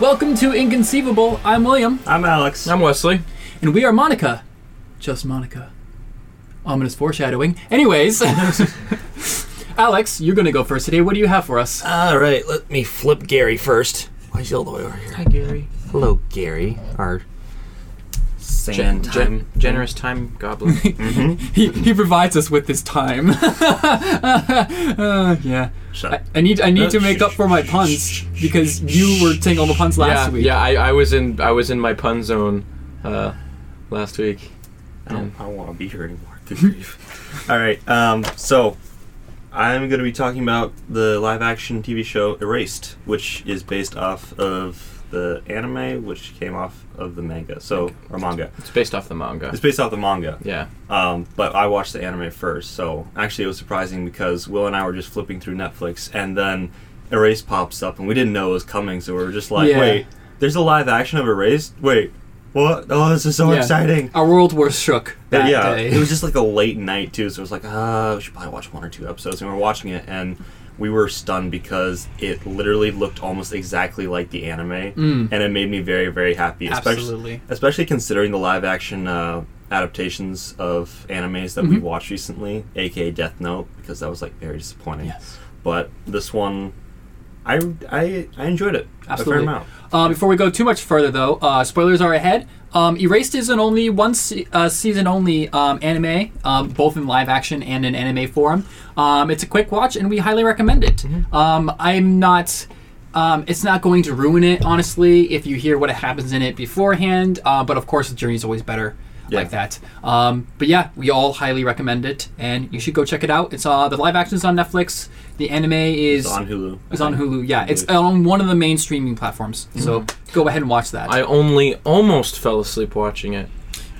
Welcome to Inconceivable. I'm William, I'm Alex. I'm Wesley. and we are Monica. Just Monica. Ominous foreshadowing. Anyways, Alex, you're gonna go first today. What do you have for us? All right, let me flip Gary first. Why is he all the way over here? Hi, Gary. Hello, Gary. Our sand Gen- time. gen- generous time goblin. He, he provides us with his time. uh, yeah. Shut I, up. I need I need Uh, to make shh, up for my shh, puns shh, because you were saying all the puns last yeah, week. yeah. I, I was in I was in my pun zone uh, last week. I don't, I don't want to be here anymore. Good grief. All right, um, so I'm going to be talking about the live action TV show Erased, which is based off of the anime, which came off of the manga. So, or manga. It's based off the manga. It's based off the manga. Yeah. Um, but I watched the anime first, so actually it was surprising because Will and I were just flipping through Netflix, and then Erased pops up, and we didn't know it was coming, so we were just like, Yeah. "Wait, there's a live action of Erased? Wait, what? Oh, this is so Yeah. exciting!" Our world was shook that yeah, day. it was just like a late night too, so it was like, "Ah, we should probably watch one or two episodes," and we were watching it, and we were stunned because it literally looked almost exactly like the anime, Mm. and it made me very, very happy, especially Absolutely. especially considering the live action uh, adaptations of animes that we Mhm. watched recently, aka Death Note, because that was like very disappointing. Yes. But this one, I I, I enjoyed it a fair amount. Uh, before we go too much further, though, uh, spoilers are ahead. Um, Erased is an only one se- uh, season only um, anime, um, both in live action and in anime form. Um, it's a quick watch, and we highly recommend it. Um, I'm not. Um, it's not going to ruin it, honestly, if you hear what happens in it beforehand. Uh, but of course, the journey is always better Yeah. like that. Um, but yeah, we all highly recommend it, and you should go check it out. It's uh, the live action is on Netflix. The anime is It's on Hulu. It's on. Hulu. Yeah, I it's on one of the main streaming platforms. So go ahead and watch that. I only almost fell asleep watching it,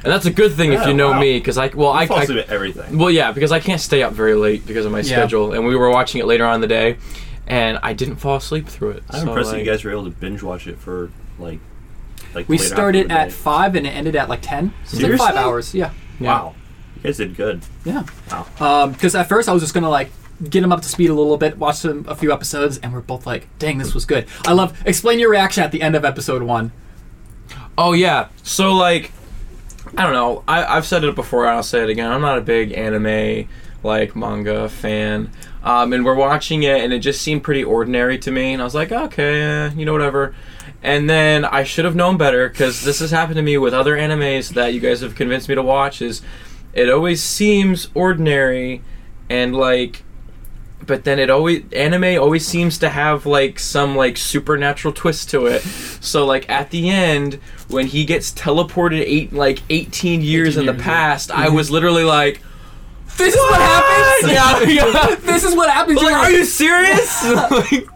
and that's a good thing if you know wow. me, because I well I, I fall I asleep at everything. well yeah because I can't stay up very late because of my Yeah. schedule, and we were watching it later on in the day, and I didn't fall asleep through it. I'm so, impressed that you guys were able to binge watch it for like like we started half of the at day. five and it ended at like ten. It's like five hours. Yeah, Yeah. Wow, you guys did good. yeah. Wow. Because at first I was just gonna like get him up to speed a little bit, watch some, a few episodes, and we're both like, "Dang, this was good." I love. Explain your reaction at the end of episode one. Oh yeah. So like, I don't know. I, I've said it before, and I'll say it again. I'm not a big anime like manga fan. Um, and we're watching it, and it just seemed pretty ordinary to me. And I was like, okay, eh, you know, whatever. And then I should have known better because this has happened to me with other animes that you guys have convinced me to watch. Is it always seems ordinary, and like but then it always anime always seems to have like some like supernatural twist to it. So like at the end when he gets teleported eight like 18 years 18 in the years, past, yeah. I mm-hmm. was literally like This is what happens. yeah, yeah. this is what happens. Like, You're are you serious? like,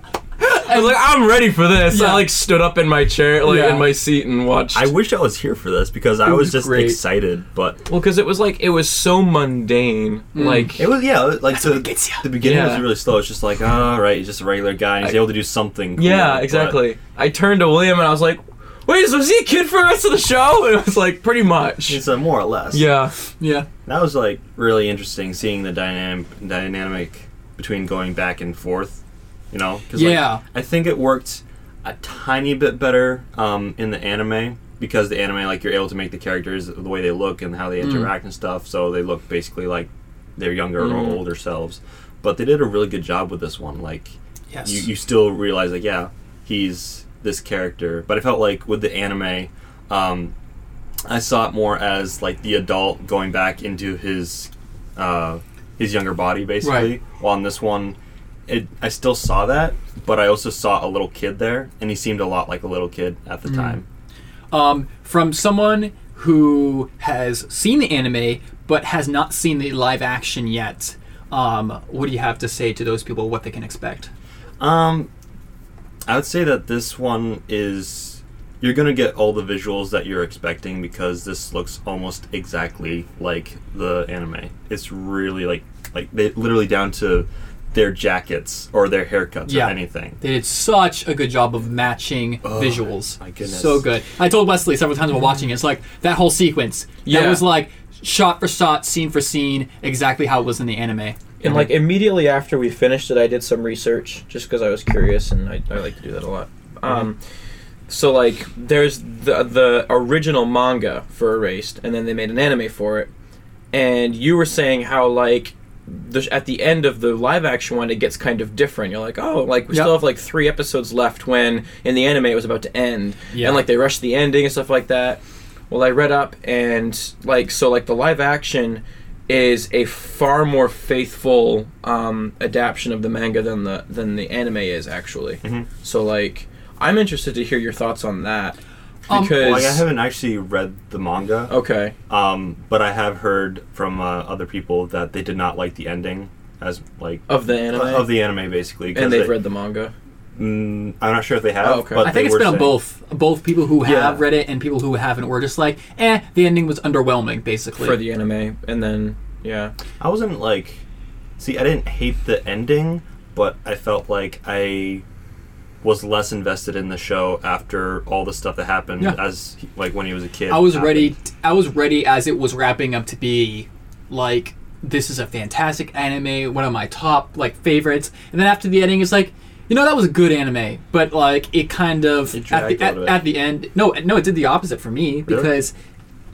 I was like, I'm ready for this. Yeah. I like stood up in my chair, like Yeah. in my seat, and watched. I wish I was here for this because I was was just great. excited, but well, because it was like it was so mundane. Like it was yeah, like the, gets ya. the beginning Yeah. was really slow. It's just like, all right, he's just a regular guy. and He's I- able to do something. cool, Yeah, but- exactly. I turned to William and I was like, "Wait, so was he a kid for the rest of the show?" And it was like, pretty much. It's uh, more or less. Yeah. Yeah. that was like really interesting seeing the dynamic dynamic between going back and forth. You know, 'Cause, like, Yeah. I think it worked a tiny bit better um, in the anime because the anime, like, you're able to make the characters the way they look and how they Mm. interact and stuff, so they look basically like their younger Mm. or older selves. But they did a really good job with this one. Like, Yes. you, you still realize, like, yeah, he's this character. But I felt like with the anime, um, I saw it more as like the adult going back into his uh, his younger body basically. While on this one, it I still saw that, but I also saw a little kid there, and he seemed a lot like a little kid at the Mm. time. Um, from someone who has seen the anime but has not seen the live action yet, um, what do you have to say to those people what they can expect? Um, I would say that this one is you're gonna get all the visuals that you're expecting because this looks almost exactly like the anime. It's really like like they literally down to their jackets or their haircuts Yeah. or anything. They did such a good job of matching visuals. my goodness. So good. I told Wesley several times while watching it, it's like that whole sequence. That Yeah. was like shot for shot, scene for scene, exactly how it was in the anime. And like immediately after we finished it, I did some research just because I was curious, and I, I like to do that a lot. Um, so like, there's the the original manga for Erased, and then they made an anime for it. And you were saying how like the, at the end of the live action one, it gets kind of different. You're like, oh, like we Yep. still have like three episodes left when in the anime it was about to end, Yeah. and like they rushed the ending and stuff like that. Well, I read up and like so like the live action is a far more faithful um, adaptation of the manga than the than the anime is actually. Mm-hmm. So like I'm interested to hear your thoughts on that Um, because Like I haven't actually read the manga, okay um, but I have heard from uh, other people that they did not like the ending as like of the anime of the anime basically. and they've they- read the manga. Mm, I'm not sure if they have. Oh, okay. But I think they it's were been on both. Both people who have Yeah. read it and people who haven't were just like, eh, the ending was underwhelming, basically. for the anime, and then yeah, I wasn't like, see, I didn't hate the ending, but I felt like I was less invested in the show after all the stuff that happened Yeah. as he- like when he was a kid. I was happened. ready. I was ready as it was wrapping up to be like this is a fantastic anime, one of my top like favorites. And then after the ending, it's like you know that was a good anime, but like it kind of It at the at, at the end. No, no, it did the opposite for me because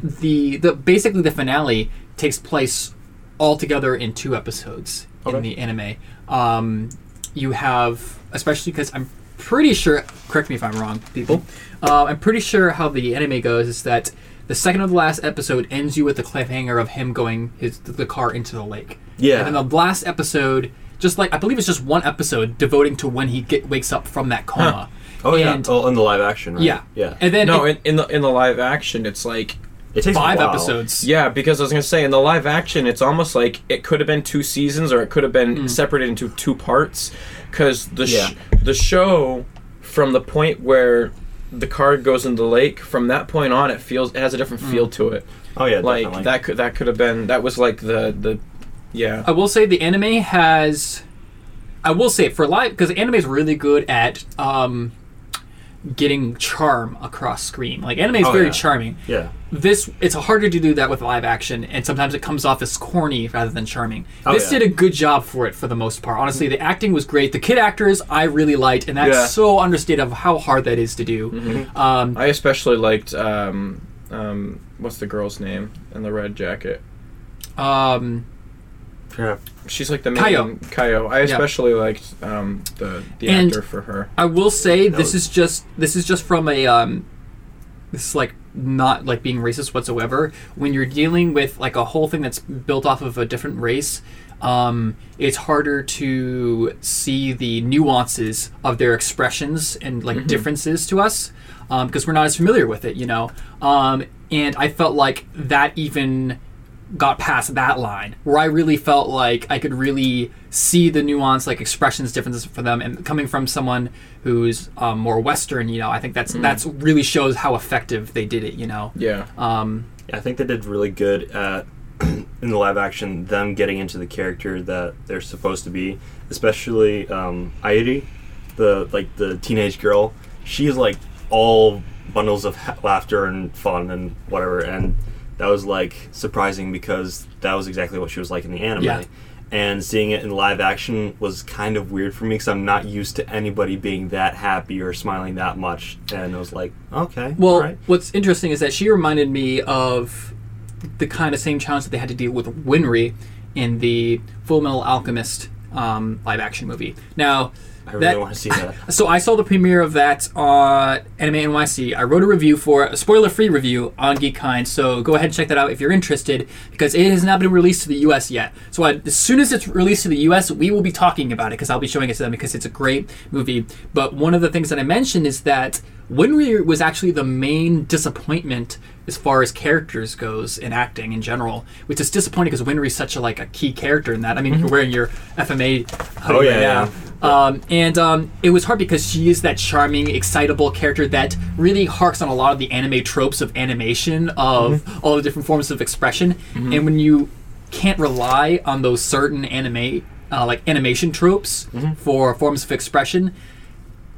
the the basically the finale takes place all together in two episodes in the anime. Um, you have especially because I'm pretty sure. Correct me if I'm wrong, people. Uh, I'm pretty sure how the anime goes is that the second of the last episode ends you with the cliffhanger of him going his the car into the lake. Yeah. And then the last episode, just like I believe it's just one episode devoting to when he get wakes up from that coma. Oh yeah. Oh, in the live action, right? yeah. Yeah. And then no, it- in, in the in the live action, it's like it takes a five while. episodes. Yeah, because I was gonna say in the live action, it's almost like it could have been two seasons, or it could have been Mm. separated into two parts. Because the sh- the show, from the point where the card goes in the lake, from that point on, it feels it has a different Mm. feel to it. Oh yeah, like definitely. that could that could have been that was like the the yeah I will say the anime has. I will say for live because anime is really good at um, getting charm across screen. Like anime is Oh, very yeah. charming. Yeah. This it's harder to do that with live action, and sometimes it comes off as corny rather than charming. Oh, this yeah. did a good job for it for the most part. Honestly, the acting was great. The kid actors I really liked, and that's Yeah. so understated of how hard that is to do. Mm-hmm. Um, I especially liked um um what's the girl's name in the red jacket. um, Yeah. She's like the main Kayo. Kayo. I especially liked um the the And- actor for her. I will say this is just this is just from a um this is like not like being racist whatsoever. When you're dealing with like a whole thing that's built off of a different race, um, it's harder to see the nuances of their expressions and like differences to us because we're not as familiar with it, you know. Um, and I felt like that even got past that line where I really felt like I could really see the nuance, like expressions differences for them, and coming from someone who's um, more Western, you know, I think that's that's really shows how effective they did it, you know. Yeah. Um, Yeah, I think they did really good at in the live action them getting into the character that they're supposed to be, especially um, Airi, the like the teenage girl. She is like all bundles of ha- laughter and fun and whatever, and that was like surprising because that was exactly what she was like in the anime. Yeah. And seeing it in live action was kind of weird for me because I'm not used to anybody being that happy or smiling that much. And I was like, okay, Well, all right. what's interesting is that she reminded me of the kind of same challenge that they had to deal with Winry in the Full Metal Alchemist um, live action movie. Now, I really That- want to see that. So I saw the premiere of that on Anime NYC. I wrote a review for a spoiler-free review on Geekkind. So go ahead and check that out if you're interested, because it has not been released to the U.S. yet. So I, as soon as it's released to the U.S., we will be talking about it because I'll be showing it to them because it's a great movie. But one of the things that I mentioned is that Winry was actually the main disappointment as far as characters goes in acting in general, which is disappointing because Winry's such a like a key character in that. I mean, you're wearing your FMA hoodie Oh, yeah, right now. yeah. Um, and um, it was hard because she is that charming, excitable character that really harks on a lot of the anime tropes of animation, of all the different forms of expression. And when you can't rely on those certain anime, uh, like animation tropes for forms of expression,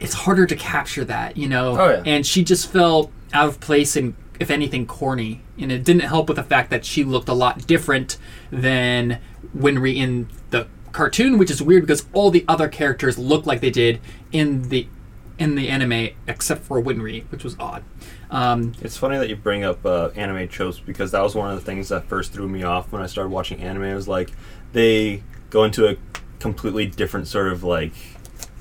it's harder to capture that, you know? Oh, yeah. And she just felt out of place and, if anything, corny. And it didn't help with the fact that she looked a lot different than Winry in the cartoon, which is weird because all the other characters look like they did in the in the anime except for Winry, which was odd. Um, It's funny that you bring up uh, anime tropes because that was one of the things that first threw me off when I started watching anime. It was like they go into a completely different sort of like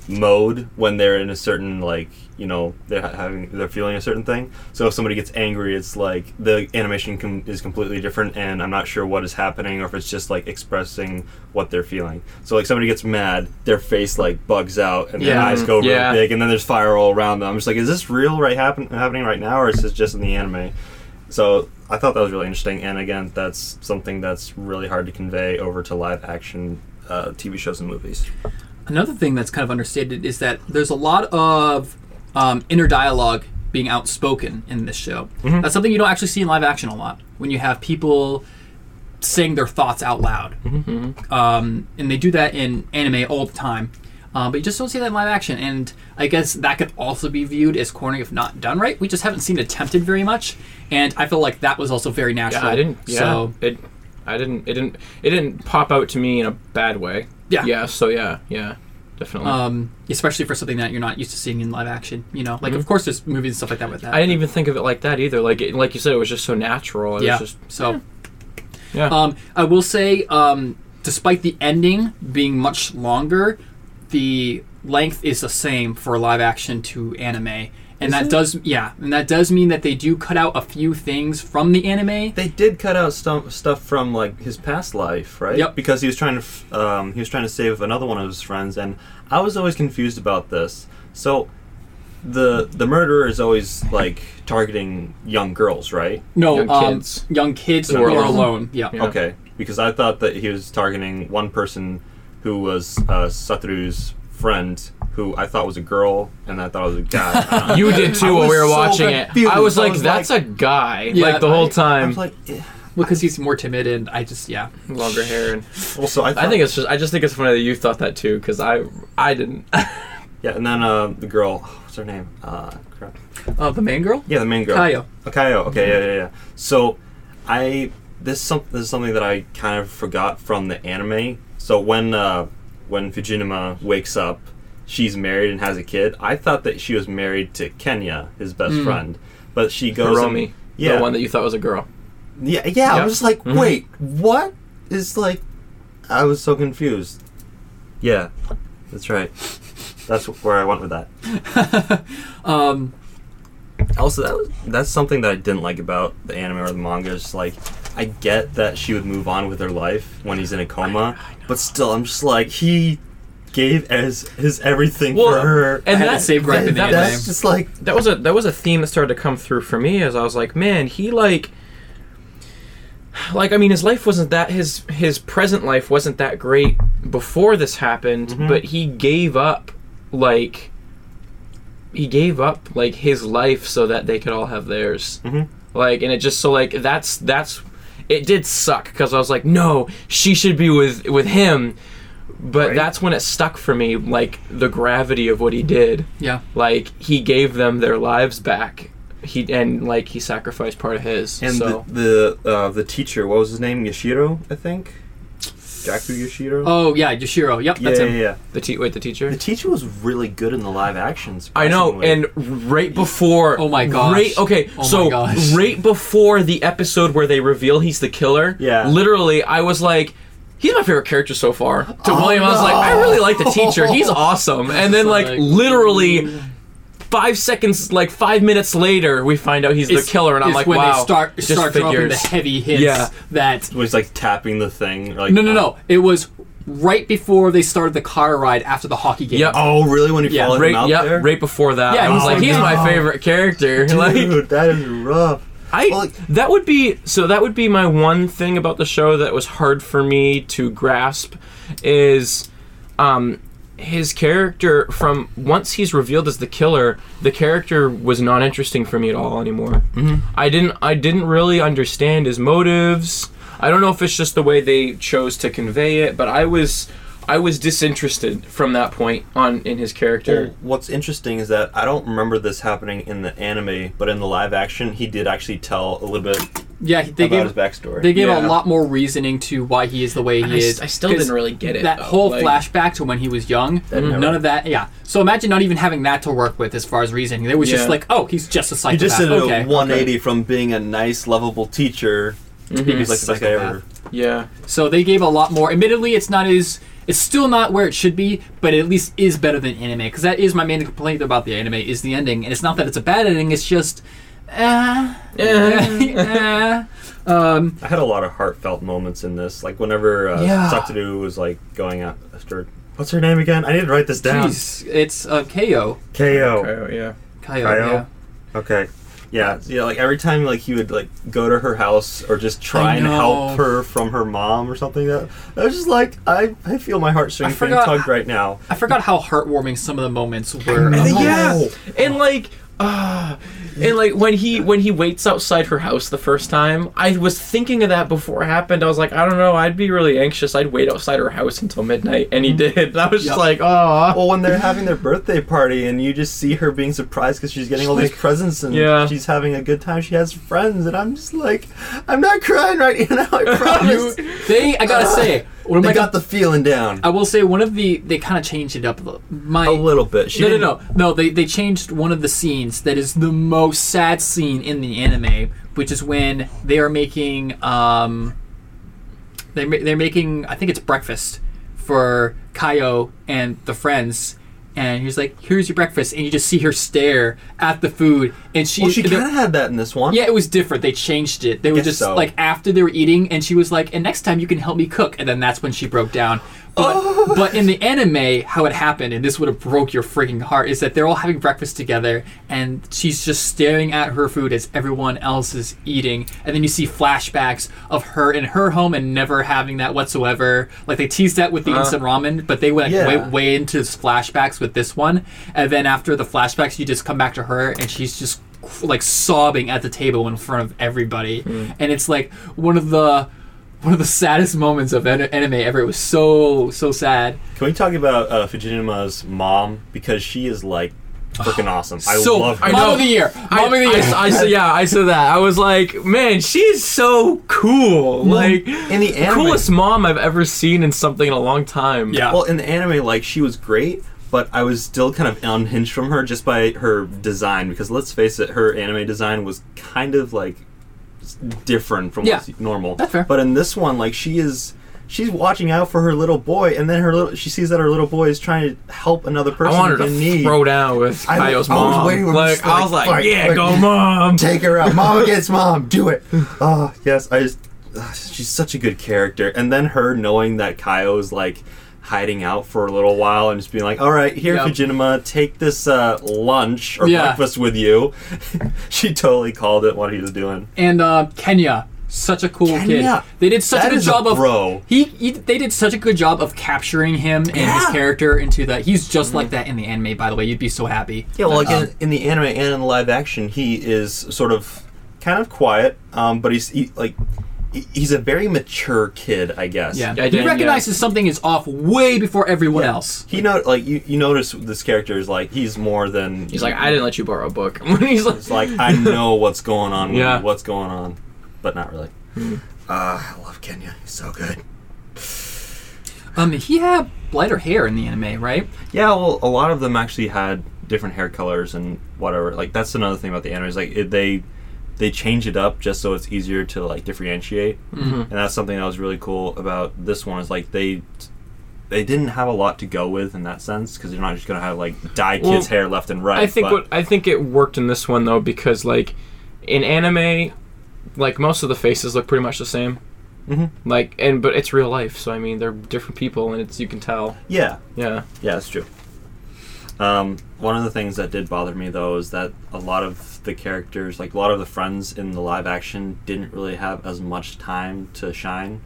mode when they're in a certain like you know they're having they're feeling a certain thing. So if somebody gets angry, it's like the animation com- is completely different, and I'm not sure what is happening or if it's just like expressing what they're feeling. So like somebody gets mad, their face like bugs out and their Yeah. eyes go really Yeah. big, and then there's fire all around them. I'm just like, is this real right happen- happening right now, or is this just in the anime? So I thought that was really interesting, and again, that's something that's really hard to convey over to live action uh, TV shows and movies. Another thing that's kind of understated is that there's a lot of um, inner dialogue being outspoken in this show. That's something you don't actually see in live action a lot. When you have people saying their thoughts out loud, um, and they do that in anime all the time. Uh, but you just don't see that in live action, and I guess that could also be viewed as corny if not done right. We just haven't seen it attempted very much, and I feel like that was also very natural. Yeah, I didn't. Yeah, So it. I didn't. It didn't. It didn't pop out to me in a bad way. Yeah. Yeah. So yeah. Yeah. Definitely. um, especially for something that you're not used to seeing in live action. You know, like of course there's movies and stuff like that with that. I didn't even think of it like that either. Like it, like you said, it was just so natural. It yeah. was just so, yeah. um, I will say, um, despite the ending being much longer, the length is the same for live action to anime, and that does yeah, and that does mean that they do cut out a few things from the anime. They did cut out stuff stuff from like his past life, right? Yep. Because he was trying to f- um, he was trying to save another one of his friends, and I was always confused about this. So. The the murderer is always like targeting young girls, right? No, Young um, kids. young kids Who who are are alone. alone. Yeah. Yeah. Okay, because I thought that he was targeting one person who was uh, Satoru's friend, who I thought was a girl, and I thought it was a guy. you did too when we were so watching it. confused. I was I like, was "That's like- a guy." Yeah, like the whole I time, was like, eh. Because he's more timid, and I just yeah. longer hair. And also I, thought, I think it's just. I just think it's funny that you thought that too, because I. I didn't. yeah, and then uh, the girl, what's her name? Uh, crap. Uh, the main girl, Yeah, the main girl. Kayo. Oh, Kayo. Okay, yeah, yeah, yeah. So, I this some this is something that I kind of forgot from the anime. So when uh, when Fujinuma wakes up, she's married and has a kid. I thought that she was married to Kenya, his best friend, but she goes and- Hiromi, yeah, the one that you thought was a girl. yeah, yeah. I was just like, Mhm. wait, what is like? I was so confused. Yeah, that's right. That's where I went with that. Um, Also, that was, that's something that I didn't like about the anime or the manga. Is like, I get that she would move on with her life when he's in a coma, but still, I'm just like he gave as his everything Well, for her. and I had that- the same gripe in the that- anime. that's just like that was a that was a theme that started to come through for me as I was like, man, he like like I mean his life wasn't that his his present life wasn't that great before this happened, mm-hmm. but he gave up like he gave up like his life so that they could all have theirs. Mhm. Like and it just so like that's that's it did suck because I was like, no, she should be with with him. But Right. that's when it stuck for me, like the gravity of what he did yeah. like he gave them their lives back he and like he sacrificed part of his and so the the uh, the teacher. What was his name? Yashiro, I think. Gaku Yashiro. Oh yeah, Yoshiro. Yep, yeah, that's yeah, him. yeah. the te- wait the teacher The teacher was really good in the live actions. I know, and right before. Oh my gosh. Right, okay, Oh so gosh. right before the episode where they reveal he's the killer. Yeah. Literally, I was like, he's my favorite character so far. To oh William, I was like, I really like the teacher. He's awesome. And then like, like, literally five seconds, like five minutes later, we find out he's the killer, and I'm like, when wow, they start just start dropping the heavy hits. Yeah. That was like tapping the thing. Like, no, no, uh, no. It was right before they started the car ride after the hockey game. Yep. Oh, really? When he Yeah, followed Right, him out yeah, there? right before that, Yeah, I was he's like, like, he's my favorite character. like, Dude, that is rough. I Well, that would be so that would be my one thing about the show that was hard for me to grasp is um his character from once he's revealed as the killer the character was not interesting for me at all anymore mm-hmm. i didn't i didn't really understand his motives i don't know if it's just the way they chose to convey it but i was i was disinterested from that point on in his character Well, what's interesting is that I don't remember this happening in the anime, but in the live action, he did actually tell a little bit yeah. They about gave his backstory. they gave Yeah. a lot more reasoning to why he is the way he I s- is. I still didn't really get it, That though, whole like- flashback to when he was young. never- None of that. Yeah. So imagine not even having that to work with as far as reasoning. They was just like, oh, he's just a he psychopath. just did okay. a 180 from being a nice, lovable teacher. Mm-hmm. He was like the best guy ever. yeah So they gave a lot more. Admittedly, it's not as. It's still not where it should be, but it at least is better than anime. Because that is my main complaint about the anime is the ending, and it's not that it's a bad ending. It's just, uh, uh, um, I had a lot of heartfelt moments in this. Like whenever uh, Yeah. Satoru was like going after. What's her name again? I need to write this down. jeez, it's uh, KO. Ko. oh yeah Kayo, Kayo? yeah. Okay. Yeah, yeah. Like every time, like he would like go to her house or just try I and know. help her from her mom or something. That I was just like, I, I feel my heartstrings I being tugged right now. I forgot how heartwarming some of the moments were. And of- yeah, and like, uh, and like when he when he waits outside her house the first time, I was thinking of that before it happened. I was like, I don't know, I'd be really anxious. I'd wait outside her house until midnight, and he mm-hmm. did. And I was just like, oh, Well, when they're having their birthday party and you just see her being surprised because she's getting all these presents and Yeah. she's having a good time, she has friends, and I'm just like, I'm not crying right now. I promise. they, I gotta say, they my got the feeling down I will say one of the they kind of changed it up. a little. My a little bit. She no, no, no, no. They they changed one of the scenes that is the most sad scene in the anime, which is when they are making um, They they're making I think it's breakfast for Kayo and the friends. And he's like, "Here's your breakfast," and you just see her stare at the food, and she. Well, she kind of had that in this one. yeah, it was different. They changed it. They were just so. like after they were eating, and she was like, "And next time you can help me cook." And then that's when she broke down. But Oh. but in the anime, how it happened, and this would have broke your freaking heart, is that they're all having breakfast together, and she's just staring at her food as everyone else is eating, and then you see flashbacks of her in her home and never having that whatsoever. Like they teased that with the uh-huh. instant ramen, but they went Yeah. way, way into flashbacks with this one, and then after the flashbacks, you just come back to her, and she's just like sobbing at the table in front of everybody, and it's like one of the one of the saddest moments of an- anime ever. It was so so sad. Can we talk about uh, Fujinuma's mom because she is like freaking awesome. I so love her. I mom of the year, I, mom of the year. I, I said, yeah, I said that. I was like, man, she's so cool. like, in the anime, coolest mom I've ever seen in something in a long time. Yeah. Well, in the anime, like she was great, but I was still kind of unhinged from her just by her design. Because let's face it, her anime design was kind of like different from Yeah. what's normal. That's fair. But in this one, like she is. She's watching out for her little boy, and then her little, she sees that her little boy is trying to help another person. I person wanted to in need. throw down with I- Kayo's I was mom. waiting for like, just I was like, fight, yeah, like- go mom. Take her out, mom against mom. Do it. Oh yes, I just. ugh, she's such a good character, and then her knowing that Kayo's like hiding out for a little while and just being like, "All right, here, Yep. Fujinuma, take this uh, lunch or Yeah. breakfast with you." she totally called it what he was doing. and uh, Kenya. Such a cool Kenya. kid. They did such That a good is a job of bro. He, he. They did such a good job of capturing him and his character into that. He's just like that in the anime. By the way, you'd be so happy. Yeah, well, again, Um, in the anime and in the live action, he is sort of kind of quiet, um, but he's he, like he's a very mature kid, I guess. Yeah, I he did, yeah. recognizes something is off way before everyone else. He know like you, you notice this character is like he's more than He's like, I didn't let you borrow a book. He's like, like I know what's going on. Yeah. you, what's going on, but not really. Ah, I love Kenya. He's so good. Um, he had lighter hair in the anime, right? Yeah, well, a lot of them actually had different hair colors and whatever. Like that's another thing about the anime is like it, they they change it up just so it's easier to like differentiate, Mm-hmm. and that's something that was really cool about this one. Is like they they didn't have a lot to go with in that sense because you're not just gonna have like dye Well, kids' hair left and right. I think but- what I think it worked in this one though because like in anime, like most of the faces look pretty much the same. Mhm. Like and but it's real life, so I mean they're different people and it's you can tell. yeah, Yeah. Yeah, that's true. Um, one of the things that did bother me though is that a lot of the characters, like a lot of the friends in the live action, didn't really have as much time to shine.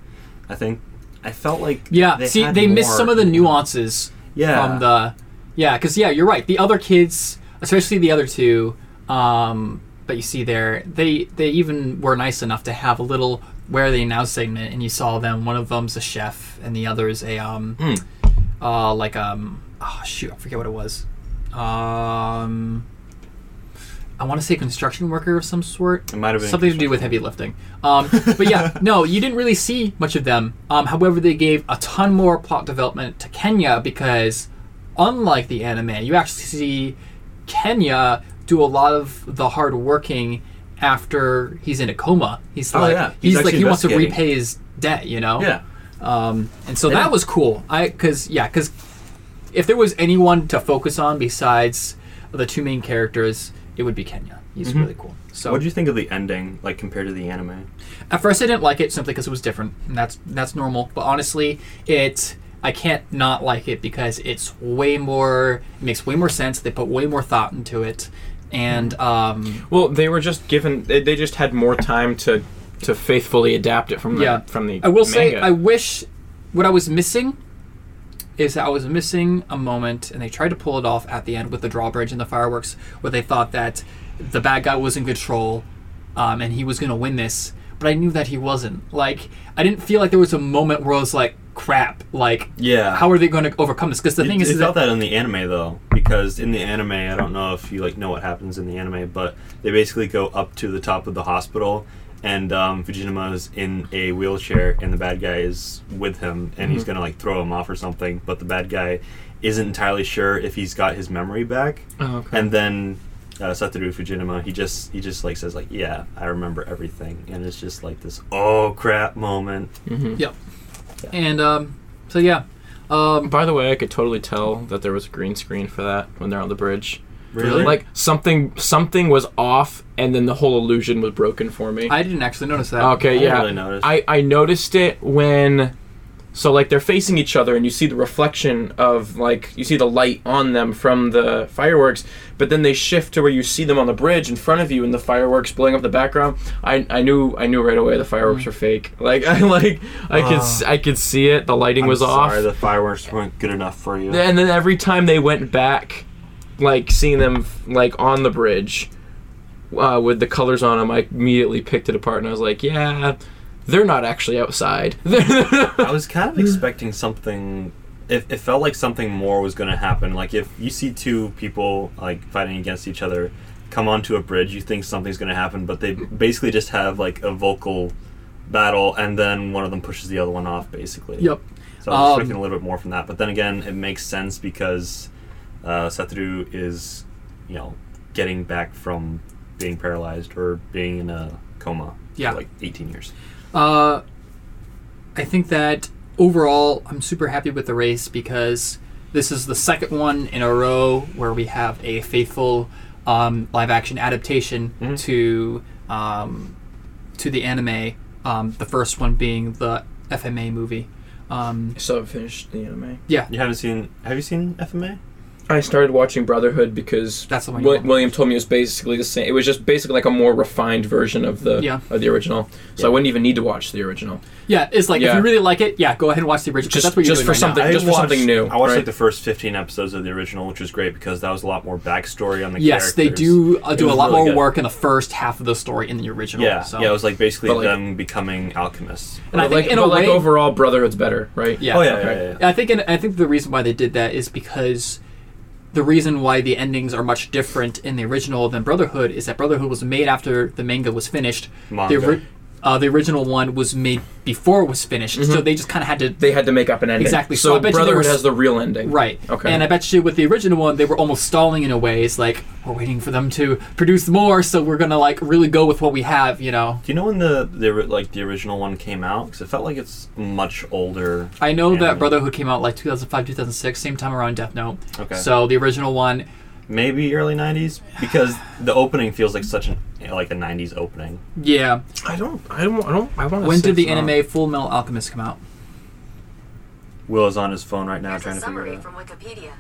I think I felt like Yeah, they see, they missed some of the nuances Yeah. from the. Yeah, because yeah, you're right. The other kids, especially the other two, um, that you see there, they they even were nice enough to have a little "Where Are They Now" segment, and you saw them. One of them's a chef, and the other is a um, Hmm. uh, like um, oh shoot, I forget what it was. Um, I want to say construction worker of some sort. It might have been something to do with heavy lifting. Um, but yeah, no, you didn't really see much of them. Um, however, they gave a ton more plot development to Kenya because, unlike the anime, you actually see Kenya do a lot of the hard working after he's in a coma. He's Oh, like, yeah. he's, He's like he wants to repay his debt. You know. Yeah. Um, and so Yeah. that was cool. I because yeah, because if there was anyone to focus on besides the two main characters, it would be Kenya. He's Mhm. really cool. So What did you think of the ending, like compared to the anime? at first, I didn't like it simply because it was different, and that's that's normal. But honestly, it I can't not like it because it's way more. It makes way more sense. They put way more thought into it, and um, Well, they were just given they, they just had more time to to faithfully adapt it from the yeah. from the I will say. I wish what I was missing is that I was missing a moment, and they tried to pull it off at the end with the drawbridge and the fireworks, where they thought that the bad guy was in control, um, and he was going to win this. But I knew that he wasn't. Like I didn't feel like there was a moment where I was like, "Crap!" Like, Yeah. how are they going to overcome this? Because the thing is, is felt that, that in the anime though, because in the anime, I don't know if you like know what happens in the anime, but they basically go up to the top of the hospital, and um, Fujinuma is in a wheelchair, and the bad guy is with him, and Mm-hmm. he's gonna like throw him off or something, but the bad guy isn't entirely sure if he's got his memory back, Oh, okay. and then. Uh, Satoru Fujinuma, he just he just like says like yeah I remember everything and it's just like this oh crap moment yep. And um, so yeah, um, By the way, I could totally tell that there was a green screen for that when they're on the bridge. Really Like something something was off, and then the whole illusion was broken for me. I didn't actually notice that. okay, I didn't yeah. really notice. I I noticed it when. So like they're facing each other, and you see the reflection of like you see the light on them from the fireworks, but then they shift to where you see them on the bridge in front of you, and the fireworks blowing up the background. I, I knew I knew right away the fireworks mm. were fake. Like I like I could s- ah. I could see it. The lighting I'm was off. sorry the fireworks weren't good enough for you And then every time they went back, like seeing them like on the bridge uh, with the colors on them, I immediately picked it apart and I was like, yeah, they're not actually outside. I was kind of expecting something. It, it felt like something more was going to happen. Like if you see two people like fighting against each other come onto a bridge, you think something's going to happen, but they basically just have like a vocal battle, and then one of them pushes the other one off, basically. Yep. So I was Um, expecting a little bit more from that, but then again, it makes sense because uh, Satoru is, you know, getting back from being paralyzed or being in a coma Yeah. for like 18 years. Uh, I think that overall, I'm super happy with Erased because this is the second one in a row where we have a faithful um, live action adaptation Mhm. to um, to the anime. Um, the first one being the FMA movie. Um, so I finished the anime. yeah, You haven't seen? Have you seen FMA? I started watching Brotherhood because That's the one you Wi- want. William told me it was basically the same. It was just basically like a more refined version of the Yeah. of the original. So Yeah. I wouldn't even need to watch the original. yeah. It's like if Yeah. you really like it, yeah, go ahead and watch the original. 'cause Just- that's what you're just doing for right now. something- just for something new, I watched right? like the first 15 episodes of the original, which was great because that was a lot more backstory on the Yes, they do uh, do a was lot really more good. work in the first half of the story in the original. Yeah, so. yeah, it was like basically But, like- them becoming alchemists. And I But, think like, in a but, like way- overall, Brotherhood's better, right? Yeah. oh yeah, okay. yeah, yeah, yeah. I think, and I think the reason why they did that is because the reason why the endings are much different in the original than Brotherhood is that Brotherhood was made after the manga was finished. Manga. The uh, the original one was made before it was finished, so they just kind of had to They had to make up an ending. Exactly, so I So, bet Brotherhood were- has the real ending. Right. Okay. And I bet you with the original one, they were almost stalling in a way. It's like we're waiting for them to produce more, so we're gonna like really go with what we have. You know. Do you know when the, the ori- like the original one came out? Because it felt like it's much older. I know that. Brotherhood came out like 2005, 2006, same time around Death Note. Okay. So the original one, maybe early '90s because the opening feels like such an like a '90s opening. yeah. I don't. I don't. I don't. I want to. When did the anime Full Metal Alchemist come out? Will is on his phone right now Here's trying a to figure summary it out. from Wikipedia.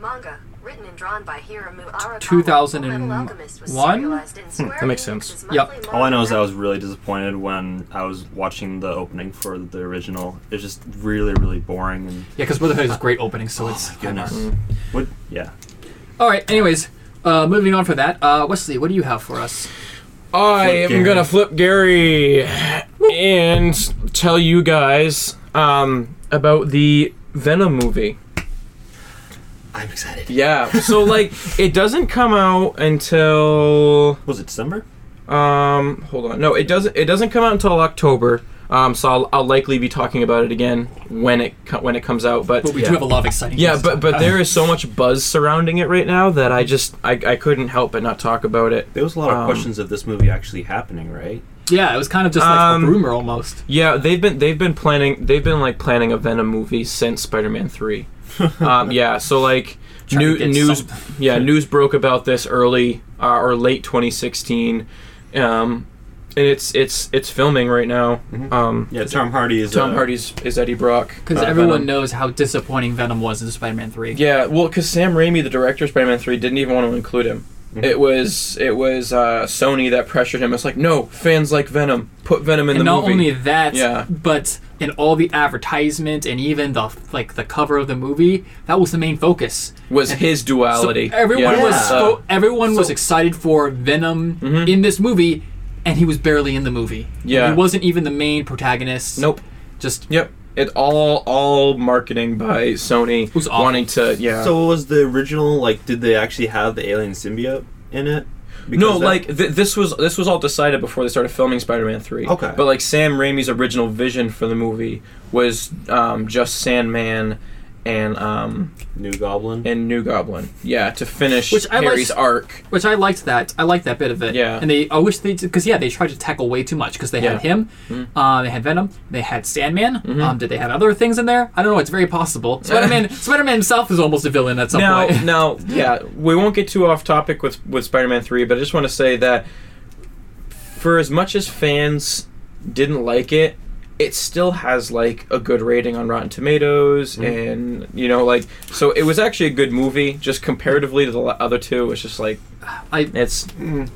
Manga, written and drawn by Hiromu Arakawa. 2001? Fullmetal Alchemist was One? serialized in hmm, Square that makes sense. Yep. All I know is I was really disappointed when I was watching the opening for the original. It's just really, really boring and Yeah, because Brotherhood is a great opening, so it's Oh goodness. high mark. What? Yeah. All right. Anyways, uh, moving on for that. Uh, Wesley, what do you have for us? I Flip am Gary. gonna flip Gary and tell you guys um, about the Venom movie. I'm excited. Yeah. So like, it doesn't come out until Was it December? um. Hold on. No, it doesn't. It doesn't come out until October. Um. So I'll, I'll likely be talking about it again when it when it comes out. But But we Yeah. do have a lot of exciting. Yeah, but but there is so much buzz surrounding it right now that I just I, I couldn't help but not talk about it. There was a lot of Um, questions of this movie actually happening, right? yeah, it was kind of just like Um, a rumor almost. Yeah, they've been they've been planning they've been like planning a Venom movie since Spider-Man 3. um, yeah, so like new, news something. yeah, news broke about this early uh, or late 2016. Um, and it's it's it's filming right now. Um, Yeah, Tom Hardy is. Tom uh, Hardy's is Eddie Brock Because uh, everyone Venom. knows how disappointing Venom was in Spider-Man Three. Yeah, well, because Sam Raimi, the director of Spider-Man Three, didn't even want to include him. Mm-hmm. It was it was uh, Sony that pressured him. It's like, no, fans like Venom. Put Venom in and the not movie. Not only that, Yeah. but in all the advertisement and even the like the cover of the movie, that was the main focus. was his So duality. everyone Yeah. was so, everyone was excited for Venom Mhm. in this movie, and he was barely in the movie. Yeah. he wasn't even the main protagonist. nope. Just Yep. It all all marketing by Sony was awful. wanting to yeah. So was the original like? Did they actually have the alien symbiote in it? Because no, that- like th- this was this was all decided before they started filming Spider-Man Three. Okay. But like Sam Raimi's original vision for the movie was um, just Sandman and um, New Goblin. and New Goblin. Yeah, to finish Which I Harry's liked- arc. which I liked that. I liked that bit of it. Yeah. And they, I wish they, did because yeah, they tried to tackle way too much because they had Yeah. him, Mhm. uh, they had Venom, they had Sandman. Mhm. Um, did they have other things in there? I don't know. It's very possible. Spider-Man, Spider-Man himself is almost a villain at some now, point. now, yeah, we won't get too off topic with with Spider-Man Three, but I just want to say that for as much as fans didn't like it, it still has like a good rating on Rotten Tomatoes, and you know, like, so it was actually a good movie. Just comparatively to the other two, it's just like I it's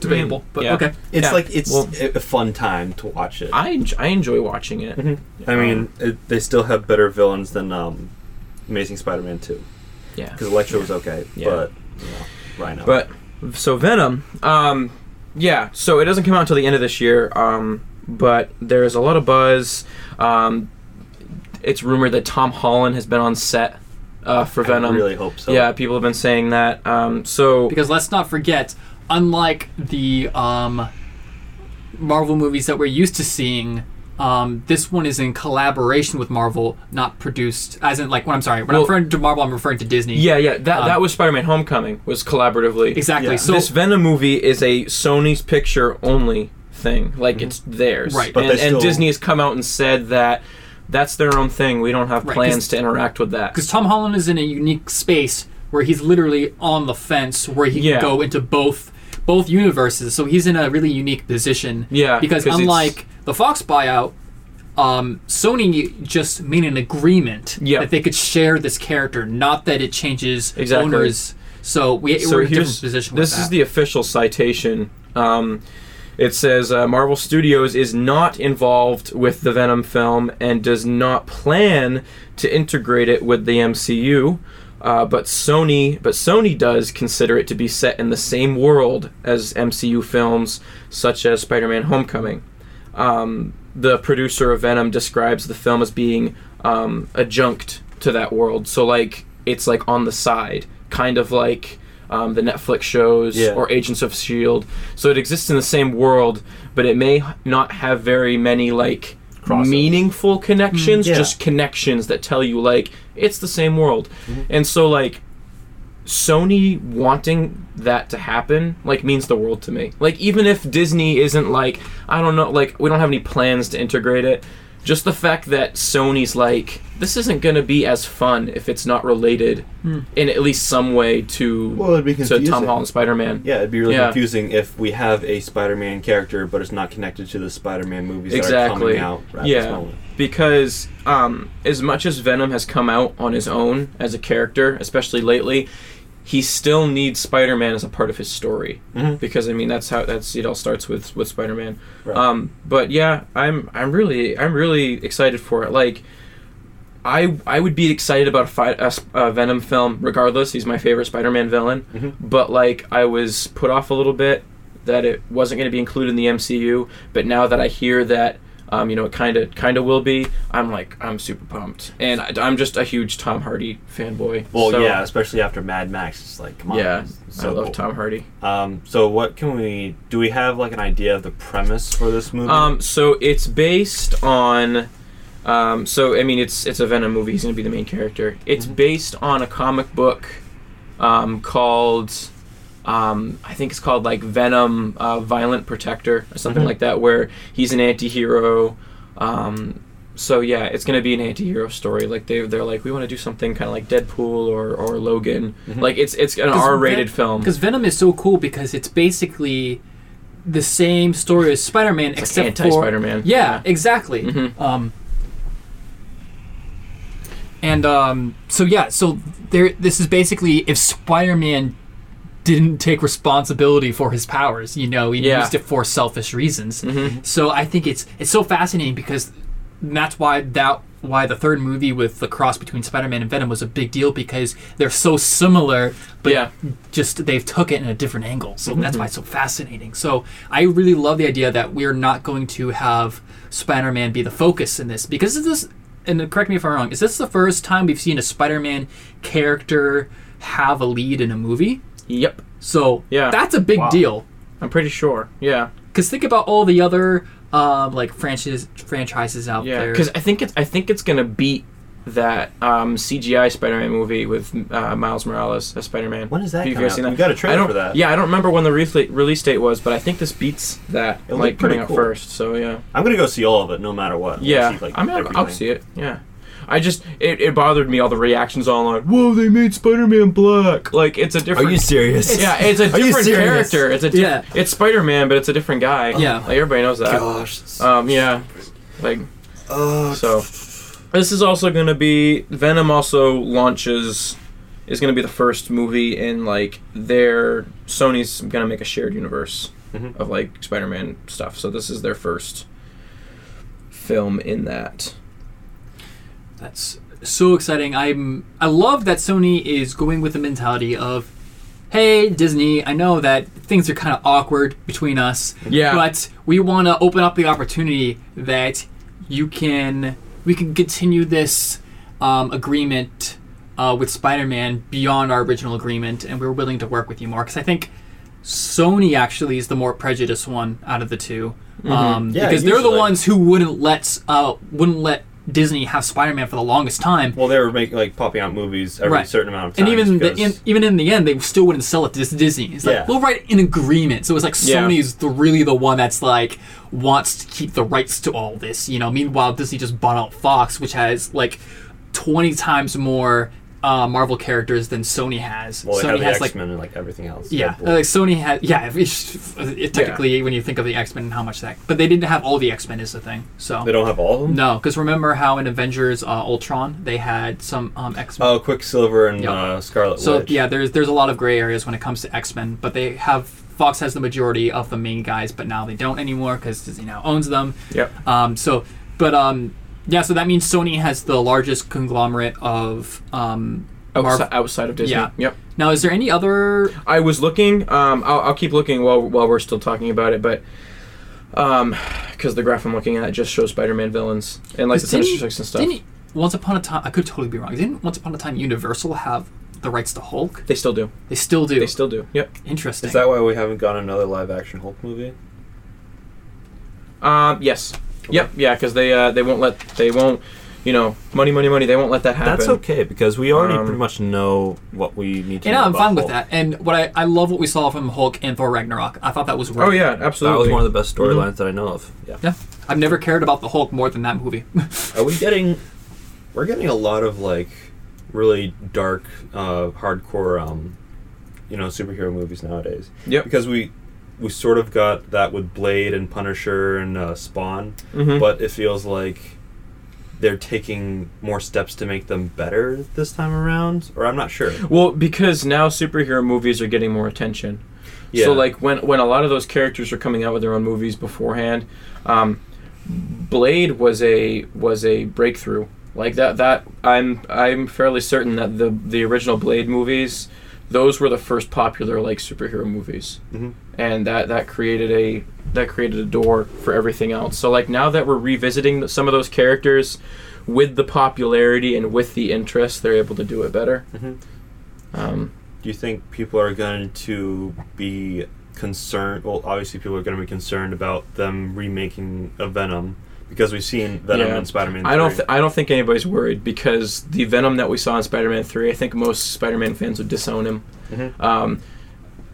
debatable, but Yeah. okay. It's Yeah. like it's Well- a a fun time to watch it. I enj- I enjoy watching it. I mean, it, they still have better villains than um, Amazing Spider-Man Two. Yeah, Because Electro was okay, Yeah. but you know, Rhino. But so Venom, um, yeah. So it doesn't come out until the end of this year. Um, but there's a lot of buzz. Um, it's rumored that Tom Holland has been on set uh, for Venom. I really hope so. Yeah, people have been saying that. Um, so Because let's not forget, unlike the um, Marvel movies that we're used to seeing, um, this one is in collaboration with Marvel, not produced. As in, like, when I'm sorry, when Well- I'm referring to Marvel, I'm referring to Disney. yeah, yeah. That Um, that was Spider-Man: Homecoming was collaboratively. exactly. Yeah. So this Venom movie is a Sony's picture only thing. Like it's theirs. Right. But and, they and Disney has come out and said that that's their own thing. We don't have Right, plans 'cause- to interact with that. because Tom Holland is in a unique space where he's literally on the fence, where he Yeah. can go into both both universes. So he's in a really unique position. Yeah, Because 'cause it's- unlike the Fox buyout, um, Sony just made an agreement Yeah. that they could share this character, not that it changes Exactly. owners. So we, we're in a different position. This with is the official citation. Um, it says uh, Marvel Studios is not involved with the Venom film and does not plan to integrate it with the MCU. Uh, but Sony, but Sony does consider it to be set in the same world as MCU films, such as Spider-Man: Homecoming. Um, the producer of Venom describes the film as being um, adjunct to that world. So like it's like on the side, kind of like um, the Netflix shows Yeah. or Agents of Shield. So it exists in the same world, but it may not have very many like meaningful connections, Mm, yeah. just connections that tell you like it's the same world. Mm-hmm. And so like Sony wanting that to happen like means the world to me. Like even if Disney isn't like I don't know like we don't have any plans to integrate it, just the fact that Sony's like this isn't going to be as fun if it's not related in at least some way to Well, it'd be to Tom confusing. Holland Spider-Man. Yeah, it'd be really Yeah. confusing if we have a Spider-Man character, but it's not connected to the Spider-Man movies that are coming out at this yeah moment. because um, as much as venom has come out on his own as a character especially lately he still needs spider-man as a part of his story Mhm. because i mean that's how that's it all starts with with spider-man Right. um, but yeah i'm i'm really i'm really excited for it like I, I would be excited about a, fi- a, a Venom film regardless. He's my favorite Spider-Man villain, Mhm. but like I was put off a little bit that it wasn't going to be included in the MCU. But now that I hear that, um, you know, it kind of kind of will be, I'm like I'm super pumped, and I, I'm just a huge Tom Hardy fanboy. Well, So, yeah, especially after Mad Max. It's like, come on. yeah, it's I love cool. Tom Hardy. Um, so what can we? Do we have like an idea of the premise for this movie? Um, so it's based on. Um, so I mean, it's it's a Venom movie. He's going to be the main character. It's based on a comic book um, called. Um, I think it's called like Venom, uh, Violent Protector, or something Mhm. like that, where he's an anti-hero. Um, so yeah, it's going to be an anti-hero story. Like they they're like we want to do something kind of like Deadpool or, or Logan. Like it's it's an R-rated Ven- film. Because Venom is so cool because it's basically the same story as Spider-Man, It's like except for anti-Spider-Man. Yeah, Yeah. exactly. Mhm. Um, and um, so yeah, so there. This is basically if Spider-Man didn't take responsibility for his powers, you know, he Yeah. used it for selfish reasons. Mhm. So I think it's it's so fascinating because that's why that why the third movie with the cross between Spider-Man and Venom was a big deal because they're so similar, but Yeah. just they've took it in a different angle. So that's why it's so fascinating. So I really love the idea that we're not going to have Spider-Man be the focus in this because is this and correct me if I'm wrong, is this the first time we've seen a Spider-Man character have a lead in a movie? Yep, So Yeah. that's a big Wow. deal. I'm pretty sure. Yeah. Because think about all the other um, like franchises franchises out Yeah, there. because I think it's I think it's gonna beat that um, CGI Spider-Man movie with uh, Miles Morales as Spider-Man. When is that Have you coming guys out? seen that? We got a trailer I for that. Yeah, I don't remember when the release release date was, but I think this beats that. It looked like pretty coming out cool. first. So yeah, I'm gonna go see all of it, no matter what. yeah. See, like, I mean, I'll, I'll see it. Yeah. I just it, it bothered me all the reactions online. Whoa, they made Spider-Man black. Like it's a different. Are you serious? Yeah, it's a Are different character. It's a di- Yeah. It's Spider-Man, but it's a different guy. Yeah. like everybody knows that. Gosh. Um, yeah, like Uh, so. This is also going to be Venom. Also launches is going to be the first movie in like their Sony's going to make a shared universe Mhm. of like Spider-Man stuff. So this is their first film in that. That's so exciting. I'm I love that Sony is going with the mentality of hey Disney, I know that things are kind of awkward between us. Yeah. But we want to open up the opportunity that you can we can continue this um, agreement uh, with Spider-Man beyond our original agreement and we're willing to work with you more cuz I think Sony actually is the more prejudiced one out of the 2 um, Yeah, because they're the ones who wouldn't let uh, wouldn't let Disney have Spider-Man for the longest time. well, they were making like popping out movies every Right. certain amount of time. and even the, in, even in the end, they still wouldn't sell it to Disney. It's like Yeah. we'll write an agreement. So it's like Yeah. Sony's the really the one that's like wants to keep the rights to all this. You know, meanwhile Disney just bought out Fox, which has like twenty times more uh, Marvel characters than Sony has. well, they Sony has X like Men and like everything else. yeah, Deadpool. like Sony has. yeah. If it's, it, technically, when you think of the X Men and how much that, but they didn't have all the X Men is the thing. So they don't have all of them. no, because remember how in Avengers uh, Ultron they had some um, X Men. Oh, Quicksilver and Yep. uh, Scarlet So Witch. yeah, there's there's a lot of gray areas when it comes to X Men, but they have Fox has the majority of the main guys, but now they don't anymore because Disney now owns them. Yep. Um, so, but um, yeah, so that means Sony has the largest conglomerate of um. Marv- Outside, outside of Disney. Yeah. Yep. now, is there any other? I was looking. Um, I'll, I'll keep looking while while we're still talking about it, but um, because the graph I'm looking at just shows Spider-Man villains and like the didn't- Sinister Six and stuff. Didn't Once Upon a Time, I could totally be wrong. Didn't Once Upon a Time Universal have the rights to Hulk? They still do. They still do. They still do. Yep. Interesting. Is that why we haven't gotten another live action Hulk movie? Um. Yes. Yep. Yeah. Because they uh, they won't let they won't you know money money money they won't let that happen. That's okay because we already Um, pretty much know what we need to. and know I'm about fine with Hulk. that. And what I, I love what we saw from Hulk and Thor Ragnarok. I thought that was great. Oh yeah, absolutely. That absolutely. was one of the best storylines that I know of. Yeah. Yeah. I've never cared about the Hulk more than that movie. Are we getting? We're getting a lot of like really dark, uh, hardcore, um, you know, superhero movies nowadays. Yep. Because we we sort of got that with Blade and Punisher and uh, Spawn, Mhm. but it feels like they're taking more steps to make them better this time around. Or I'm not sure. Well, because now superhero movies are getting more attention. Yeah. So like when when a lot of those characters are coming out with their own movies beforehand, um, Blade was a was a breakthrough. Like that that I'm I'm fairly certain that the the original Blade movies, those were the first popular like superhero movies, Mhm. and that that created a that created a door for everything else. So like now that we're revisiting some of those characters with the popularity and with the interest, they're able to do it better. Mhm. Um, Do you think people are going to be concerned? Well, obviously, people are going to be concerned about them remaking a Venom because we've seen Venom Yeah. and Spider-Man. I don't. Th- I don't think anybody's worried because the Venom that we saw in Spider-Man Three, I think most Spider-Man fans would disown him. Mhm. Um,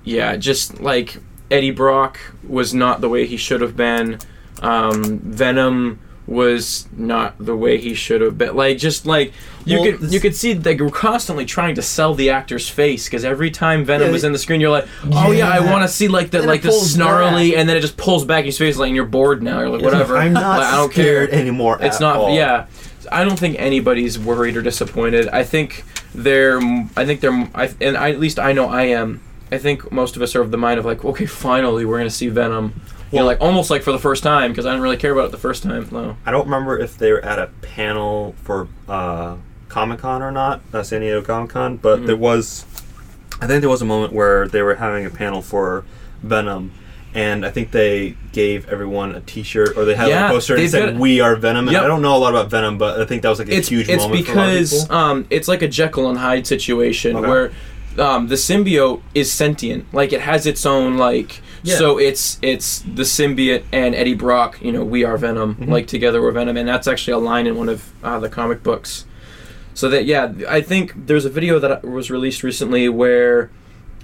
yeah, just like Eddie Brock was not the way he should have been. Um, Venom was not the way he should have been. Like just like you Well, could this- you could see that they were constantly trying to sell the actor's face because every time Venom Yeah, was in the screen, you're like, oh yeah, I want to see like the And like the snarly, back. and then it just pulls back his face, like and you're bored now. You're like whatever. I'm not Like, I don't care anymore. it's not all. yeah i don't think anybody's worried or disappointed i think they're i think they're I, and I, at least i know i am i think most of us are of the mind of like okay finally we're gonna see venom you know like almost like for the first time because i didn't really care about it the first time no I don't remember if they were at a panel for uh, Comic Con or not, uh, San Diego Comic Con, but Mm. there was, I think there was a moment where they were having a panel for Venom. And I think they gave everyone a T-shirt, or they had Yeah, a poster and said got- "We are Venom." And Yep. I don't know a lot about Venom, but I think that was like a it's huge it's moment for a lot of because um it's like a jekyll and hyde situation Okay. where um, the symbiote is sentient like it has its own like Yeah. so it's it's the symbiote and eddie brock you know we are venom Mm-hmm. like together we're venom and that's actually a line in one of uh, the comic books so that yeah i think there's a video that was released recently where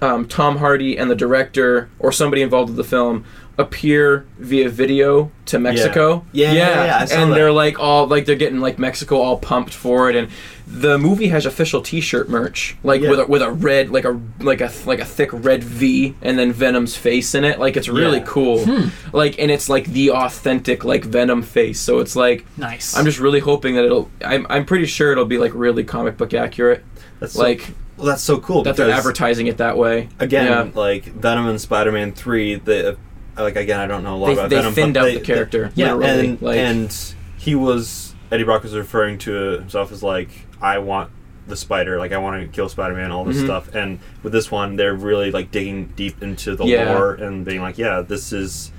um, tom hardy and the director or somebody involved with the film appear via video to mexico Yeah, yeah, yeah, I saw and that. they're like all like they're getting like Mexico all pumped for it, and the movie has official T-shirt merch, like Yeah. with a, with a red like a like a like a thick red V, and then Venom's face in it. Like it's really Yeah. cool. Hmm. Like and it's like the authentic like Venom face. So it's like nice. I'm just really hoping that it'll. I'm I'm pretty sure it'll be like really comic book accurate. That's so, Like well, that's so cool that they're advertising it that way. again, Yeah. like Venom and Spider-Man Three, they like again, I don't know a lot They, about they Venom. thinned but out they- the character. yeah, and like, and he was Eddie Brock was referring to himself as like, I want the spider, like I want to kill Spider-Man, all this Mhm. stuff. And with this one, they're really like digging deep into the Yeah. lore and being like, yeah, this is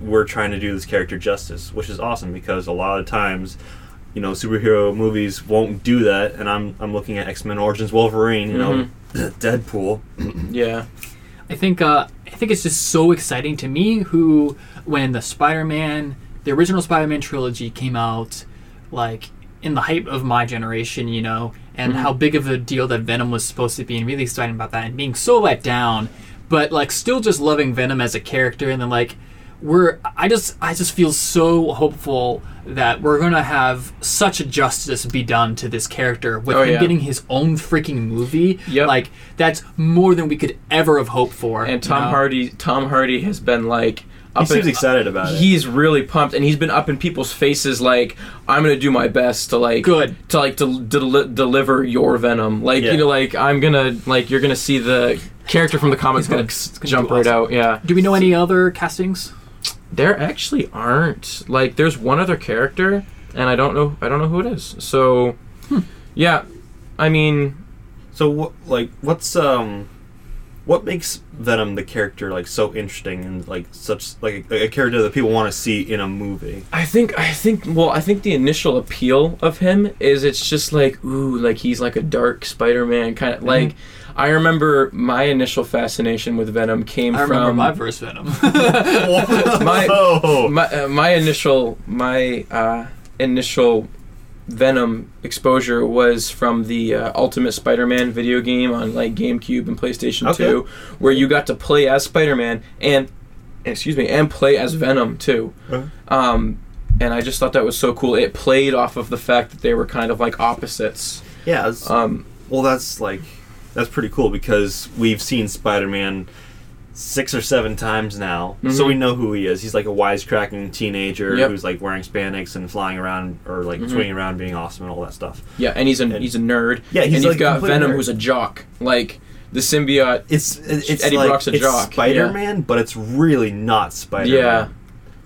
we're trying to do this character justice, which is awesome because a lot of times. You know, superhero movies won't do that, and I'm I'm looking at X Men Origins Wolverine. You know, Deadpool. yeah. I think uh, I think it's just so exciting to me. Who when the Spider-Man, the original Spider-Man trilogy came out, like in the hype of my generation, you know, and mm-hmm. how big of a deal that Venom was supposed to be, and really excited about that, and being so let down, but like still just loving Venom as a character, and then like we're I just I just feel so hopeful that we're gonna have such a justice be done to this character with Oh, him yeah. getting his own freaking movie. Yep. Like that's more than we could ever have hoped for. And you Tom know? Hardy, Tom Hardy has been like. He up seems in- excited about it. He's really pumped, and he's been up in people's faces like, "I'm gonna do my best to like, Good. to like to deli- deliver your venom." Like Yeah. you know, like I'm gonna like you're gonna see the character from the comic He's gonna- books it's gonna jump do right awesome. out. Yeah, Do we know any other castings? there actually aren't. Like, there's one other character, and I don't know. I don't know who it is. So, Hmm. yeah, I mean, So what, like, what's um, what makes Venom the character like so interesting and like such like a, a character that people want to see in a movie? I think I think well I think the initial appeal of him is it's just like ooh like he's like a dark Spider-Man kind Mm-hmm. of like I remember my initial fascination with Venom came I remember from my first Venom. my my, uh, my initial my uh, initial Venom exposure was from the uh, Ultimate Spider-Man video game on like GameCube and PlayStation Okay. 2 where you got to play as Spider-Man and excuse me and play as Venom too. Uh-huh. Um, and I just thought that was so cool. It played off of the fact that they were kind of like opposites. yeah. Um, well, that's like that's pretty cool because we've seen Spider-Man six or seven times now, so Mhm. we know who he is. He's like a wisecracking teenager Yep. who's like wearing spandex and flying around or like Mhm. swinging around, being awesome and all that stuff. yeah, and he's a And- he's a nerd. Yeah, he's and you've like got Venom nerd. who's a jock. Like the symbiote. It's it's Eddie like, Brock's a jock, Spider-Man, but it's really not Spider-Man. Yeah.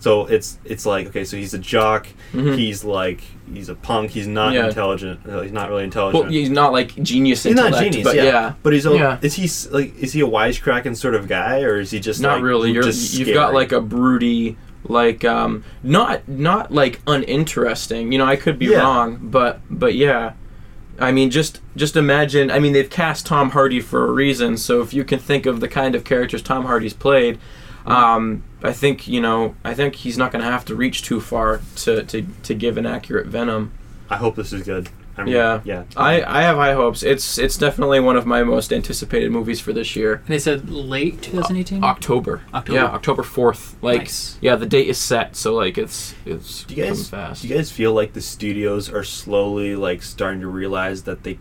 So it's it's like okay, so he's a jock. Mhm. He's like he's a punk. He's not Yeah. intelligent. uh, He's not really intelligent. Well, he's not like genius he's not a genius, but yeah. yeah. But he's al- Yeah. is he like is he a wisecracking sort of guy or is he just not like, really. You're, just you've got like a broody, like um, not not like uninteresting. You know, I could be Yeah. wrong, but but yeah. I mean, just just imagine. I mean, they've cast Tom Hardy for a reason. So if you can think of the kind of characters Tom Hardy's played, um, I think you know. I think he's not going to have to reach too far to, to, to give an accurate Venom. I hope this is good. I'm, Yeah. yeah. I, I have high hopes. It's it's definitely one of my most anticipated movies for this year. And they said late 2018. October. October. Yeah, October fourth. Like, Nice. yeah, the date is set, so like it's it's do you coming guys fast. do you guys feel like the studios are slowly like starting to realize that they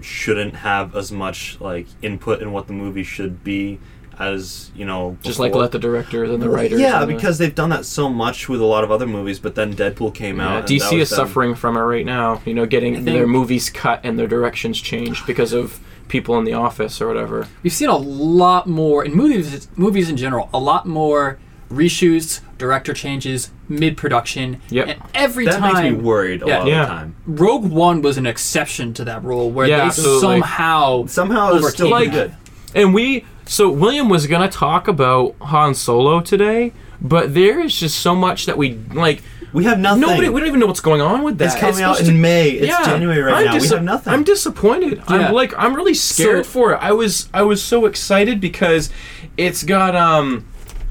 shouldn't have as much like input in what the movie should be as you know Just like let the directors and the Well, writers. Yeah, and the- because they've done that so much with a lot of other movies, but then Deadpool came yeah, out. DC is them. suffering from it right now. You know, getting think- their movies cut and their directions changed because of people in the office or whatever. We've seen a lot more in movies. Movies in general, a lot more reshoots, director changes, mid-production. Yep. And every time That time, makes me worried a Yeah. lot Yeah. of the time. Rogue One was an exception to that rule, where Yeah, they absolutely. somehow Somehow it's still overcame pretty that. good. And we so William was gonna talk about Han Solo today, but there is just so much that we like. We have nothing. Nobody, we don't even know what's going on with that. it's coming out in to- May. It's January right I'm now. we have nothing. I'm disappointed. Yeah. I'm like I'm really scared So- for it. I was I was so excited because it's got um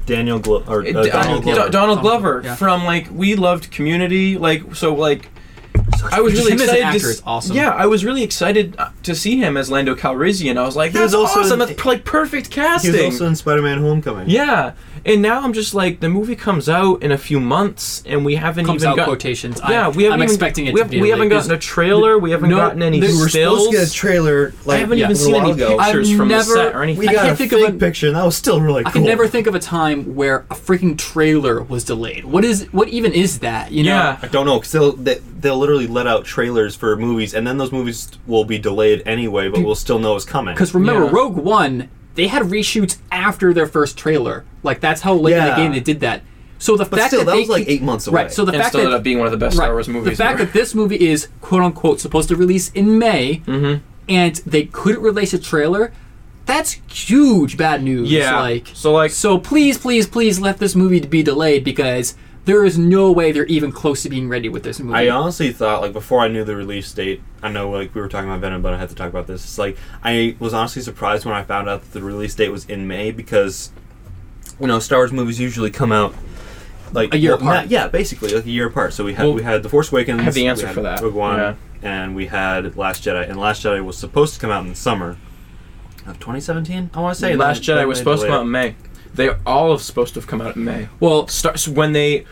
Daniel Glo- or uh, it- Donald uh, Glover. Do- Donald Glover Yeah. from like we loved Community like so like I was really him excited. to, s- awesome. Yeah, I was really excited uh, to see him as Lando Calrissian. I was like, He was that's also awesome. in- That's like perfect he casting. was also in Spider-Man: Homecoming. Yeah, and now I'm just like the movie comes out in a few months, and we haven't comes even out got quotations. Yeah, I, we haven't I'm even, expecting it we, to have, be we haven't gotten a trailer. We haven't no, gotten any we We were stills. supposed to get a trailer. Like I haven't Yeah. even a seen any ago. pictures I've from never- the set or anything. We I got can't a think fake of a- picture, and that was still really cool. I cool. can never think of a time where a freaking trailer was delayed. What is what even is that? You know? yeah, I don't know because they'll they, they'll literally let out trailers for movies, and then those movies will be delayed anyway, but we'll still know it's coming. Because remember, Yeah. Rogue One, they had reshoots after their first trailer. Like that's how late in the Yeah. game they did that. So the But fact still, that, that they was like keep- eight months away. Right. So the and fact still that ended up being one of the best right, Star Wars movies. The fact ever. that this movie is quote unquote supposed to release in May, Mm-hmm. and they couldn't release a trailer, that's huge bad news. yeah, Like so like so, please, please, please let this movie be delayed because there is no way they're even close to being ready with this movie. I honestly thought, like, before I knew the release date, I know, like, we were talking about Venom, but I had to talk about this. It's like, I was honestly surprised when I found out that the release date was in May because, you know, Star Wars movies usually come out, like, A year well, apart. not- yeah, basically, like a year apart. So we had Well, we had The Force Awakens. I have the we answer had for that. Rogue One, Yeah. and we had Last Jedi. And Last Jedi was supposed to come out in the summer of 2017, I want to say. Last then- Jedi then was supposed to come out in May. They all have supposed to have come out in May. well, starts when they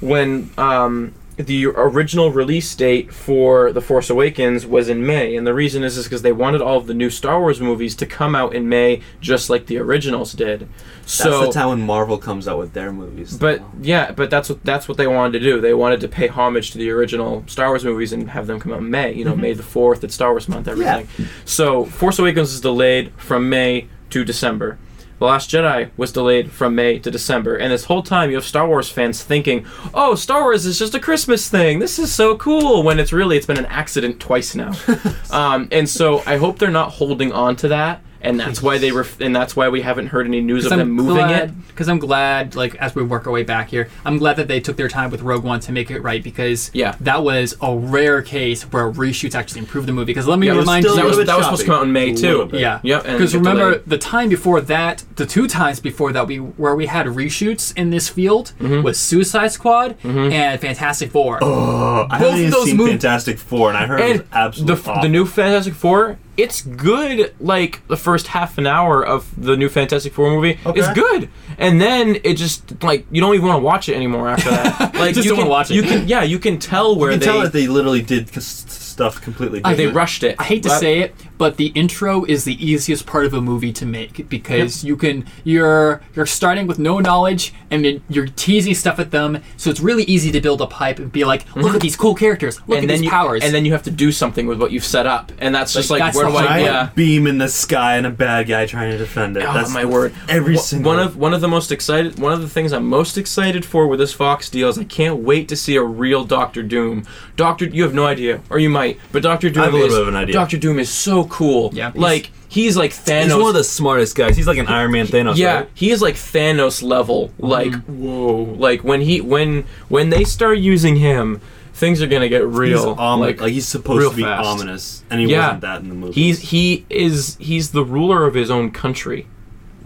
when um the original release date for The Force Awakens was in May, and the reason is because they wanted all of the new Star Wars movies to come out in May, just like the originals did. That's So, the time when Marvel comes out with their movies. but yeah, but that's what that's what they wanted to do. They wanted to pay homage to the original Star Wars movies and have them come out in May. You know, May the fourth. It's Star Wars month. Everything. Yeah. So Force Awakens is delayed from May to December. The Last Jedi was delayed from May to December, and this whole time you have Star Wars fans thinking, "Oh, Star Wars is just a Christmas thing. This is so cool." When it's really it's been an accident twice now. um, and so I hope they're not holding on to that and that's why they ref- and that's why we haven't heard any news of I'm them moving it. Because I'm glad, like as we work our way back here, I'm glad that they took their time with Rogue One to make it right. Because Yeah. that was a rare case where reshoots actually improved the movie. Because let me Yeah, remind you, that was little bit that was supposed to come out in May choppy. A little too. bit. yeah, Yep, Because remember delayed. the time before that, the two times before that, we where we had reshoots in this field Mm-hmm. was Suicide Squad and Fantastic Four. Oh, I haven't even those seen mov- Fantastic Four, and I heard it was absolutely the, awful. the new Fantastic Four, it's good. Like the first half an hour of the new Fantastic Four movie is Okay. good, and then it just like you don't even want to watch it anymore after that. Like Just you don't can watch it. You can yeah, you can tell where You can they tell that they literally did stuff completely uh, I different. they rushed it. I hate to But- say it, but the intro is the easiest part of a movie to make because you can you're you're starting with no knowledge and then you're teasing stuff at them, so it's really easy to build up hype and be like, look at these cool characters, look Mm-hmm. and at then these you, powers. and then you have to do something with what you've set up, and that's just Like, like that's where do I? Yeah. beam in the sky and a bad guy trying to defend it. Oh That's my word! Every Wha- single one of one of the most excited one of the things I'm most excited for with this Fox deal is I can't wait to see a real Doctor Doom. Doctor, you have no idea, or you might, but Doctor Doom have a little is bit of an idea. Doctor Doom is so cool. Yeah. like he's like Thanos. He's one of the smartest guys. He's like an Iron Man Thanos. yeah, right? he is like Thanos level. Like Mm-hmm. whoa, like when he when when they start using him, things are gonna get He's real. om- like, like, he's supposed to be fast. ominous, and he Yeah. wasn't that in the movie. He's he is he's the ruler of his own country.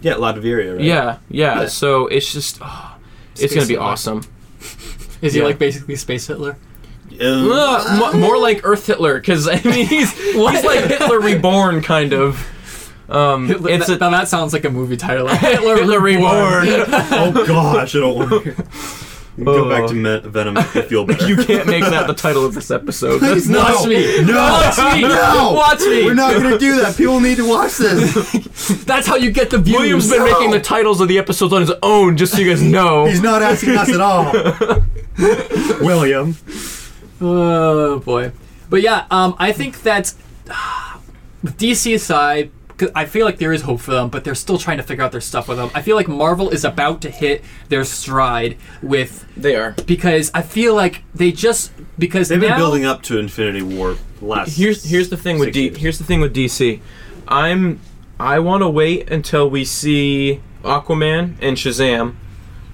yeah, Latveria, right? Yeah, yeah. Yeah. So it's just, oh, it's gonna be Hitler. awesome. is he yeah. like basically Space Hitler? Uh, Ugh, mo- more like Earth Hitler, because I mean he's he's like Hitler reborn, kind of. Um, Hitler it's that, a, now that sounds like a movie title. Hitler, Hitler reborn. oh gosh, I don't want to. Go back to Me- Venom. I feel better. you can't make that the title of this episode. That's No. Watch me. No. Watch me. No. Watch me. We're not gonna do that. People need to watch this. That's how you get the views. William's been making the titles of the episodes on his own, just so you guys know. He's not asking us at all. William. Oh boy, but yeah, um, I think that with DC aside, 'cause I feel like there is hope for them, but they're still trying to figure out their stuff with them. I feel like Marvel is about to hit their stride with They are. because I feel like they just because They've been building up to Infinity War last. Here's here's the thing with six D, years. here's the thing with DC. I'm I want to wait until we see Aquaman and Shazam,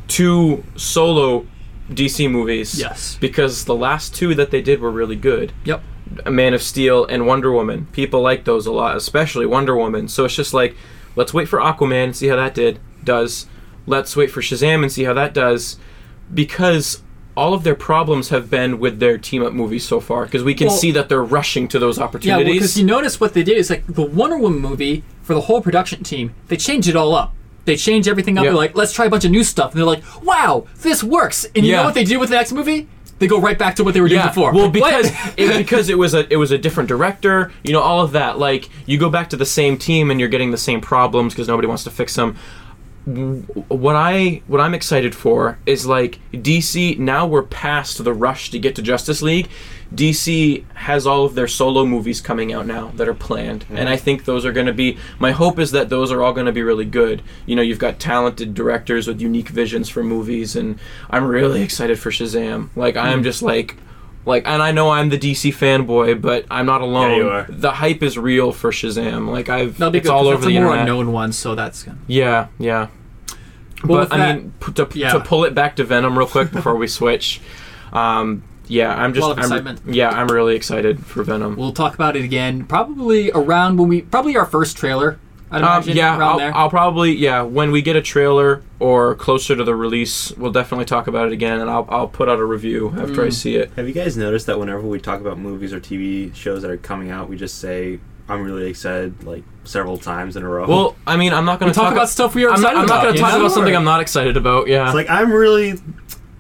two solo DC movies. Yes. Because the last two that they did were really good. Yep. Man of Steel and Wonder Woman. People like those a lot, especially Wonder Woman. So it's just like, let's wait for Aquaman and see how that did does. Let's wait for Shazam and see how that does, because all of their problems have been with their team up movies so far. Because we can Well- see that they're rushing to those opportunities. Yeah, because you notice what they did is like the Wonder Woman movie for the whole production team, they changed it all up. They change everything up. Yeah. They're like, let's try a bunch of new stuff. And they're like, wow, this works. And you Yeah. know what they do with the next movie? They go right back to what they were doing yeah, before. well, because it, because it was a it was a different director, you know, all of that. Like you go back to the same team and you're getting the same problems because nobody wants to fix them. What I what I'm excited for is like DC. Now we're past the rush to get to Justice League. DC has all of their solo movies coming out now that are planned, and I think those are going to be. My hope is that those are all going to be really good. You know, you've got talented directors with unique visions for movies, and I'm really excited for Shazam. Like I am just like like and I know I'm the DC fanboy, but I'm not alone. you are. The hype is real for Shazam. Like I've That'll be it's good. all 'cause over that's the a more internet. unknown one, so that's good. Yeah, yeah. Well, but I that- mean, p- to, yeah. to pull it back to Venom real quick before we switch. Um, yeah, I'm just. lot of I'm- yeah, I'm really excited for Venom. We'll talk about it again, probably around when we probably our first trailer. I'd Um, imagine yeah, I'll, there. I'll probably yeah when we get a trailer or closer to the release, we'll definitely talk about it again, and I'll I'll put out a review after Mm. I see it. Have you guys noticed that whenever we talk about movies or TV shows that are coming out, we just say, "I'm really excited," like several times in a row. Well, I mean, I'm not going to talk about stuff we are I'm not, excited I'm not about, going to talk know? about something I'm not excited about. Yeah, it's like I'm really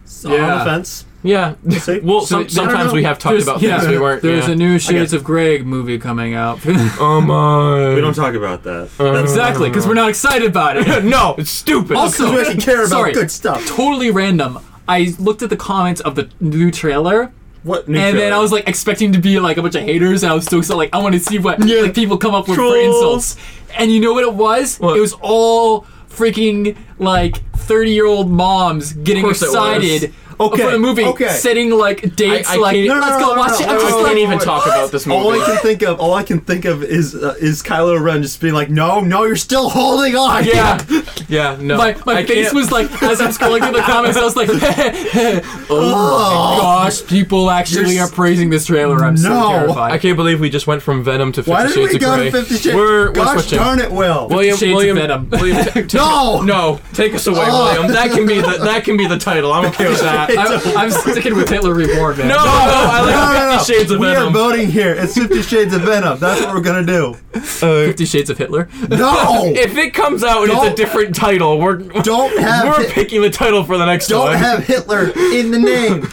s- on Yeah. the fence. Yeah. See? well, So, some, sometimes we have talked There's- about yeah, things we weren't. There's yeah. a new Shades of Grey movie coming out. Oh my! We don't talk about that. Uh, exactly, because we're not excited about it. no, it's stupid. Also, we actually care about sorry, good stuff. Totally random. I looked at the comments of the new trailer, What? New and then? I was like expecting to be like a bunch of haters, and I was still so like I want to see what like people come up with for insults. And you know what it was? What? It was all freaking like thirty year old moms getting course it was. excited Okay, for the movie, okay. setting like dates, I- I like can't- let's No, no, go no, watch no, it. I'm no, just no, I like, can't even wait, talk about this movie. All I can think of, all I can think of is uh, is Kylo Ren just being like, "No, no, you're still holding on." Yeah, yeah, no. my, my face can't- was like as I'm scrolling through the comments, I was like, oh my gosh, people actually You're are praising this trailer. I'm so terrified. I can't believe we just went from Venom to Fifty Why did Shades we of go Grey. Fifty Shades? We're, we're Gosh switching. darn it, Will. William, Shades William, Venom. William, t- t- No! no, take us away, Oh. William. That can be the that can be the title. I'm okay with that. No, I'm, I'm sticking with Hitler Reborn, man. no, I like no, no, no. Fifty Shades of we Venom. We are voting here. It's Fifty Shades of Venom. That's what we're gonna do. Uh, Fifty Shades of Hitler. No, If it comes out and it's a Don't- title, we're don't have we're Hit- picking the title for the next one. don't one. have Hitler in the name.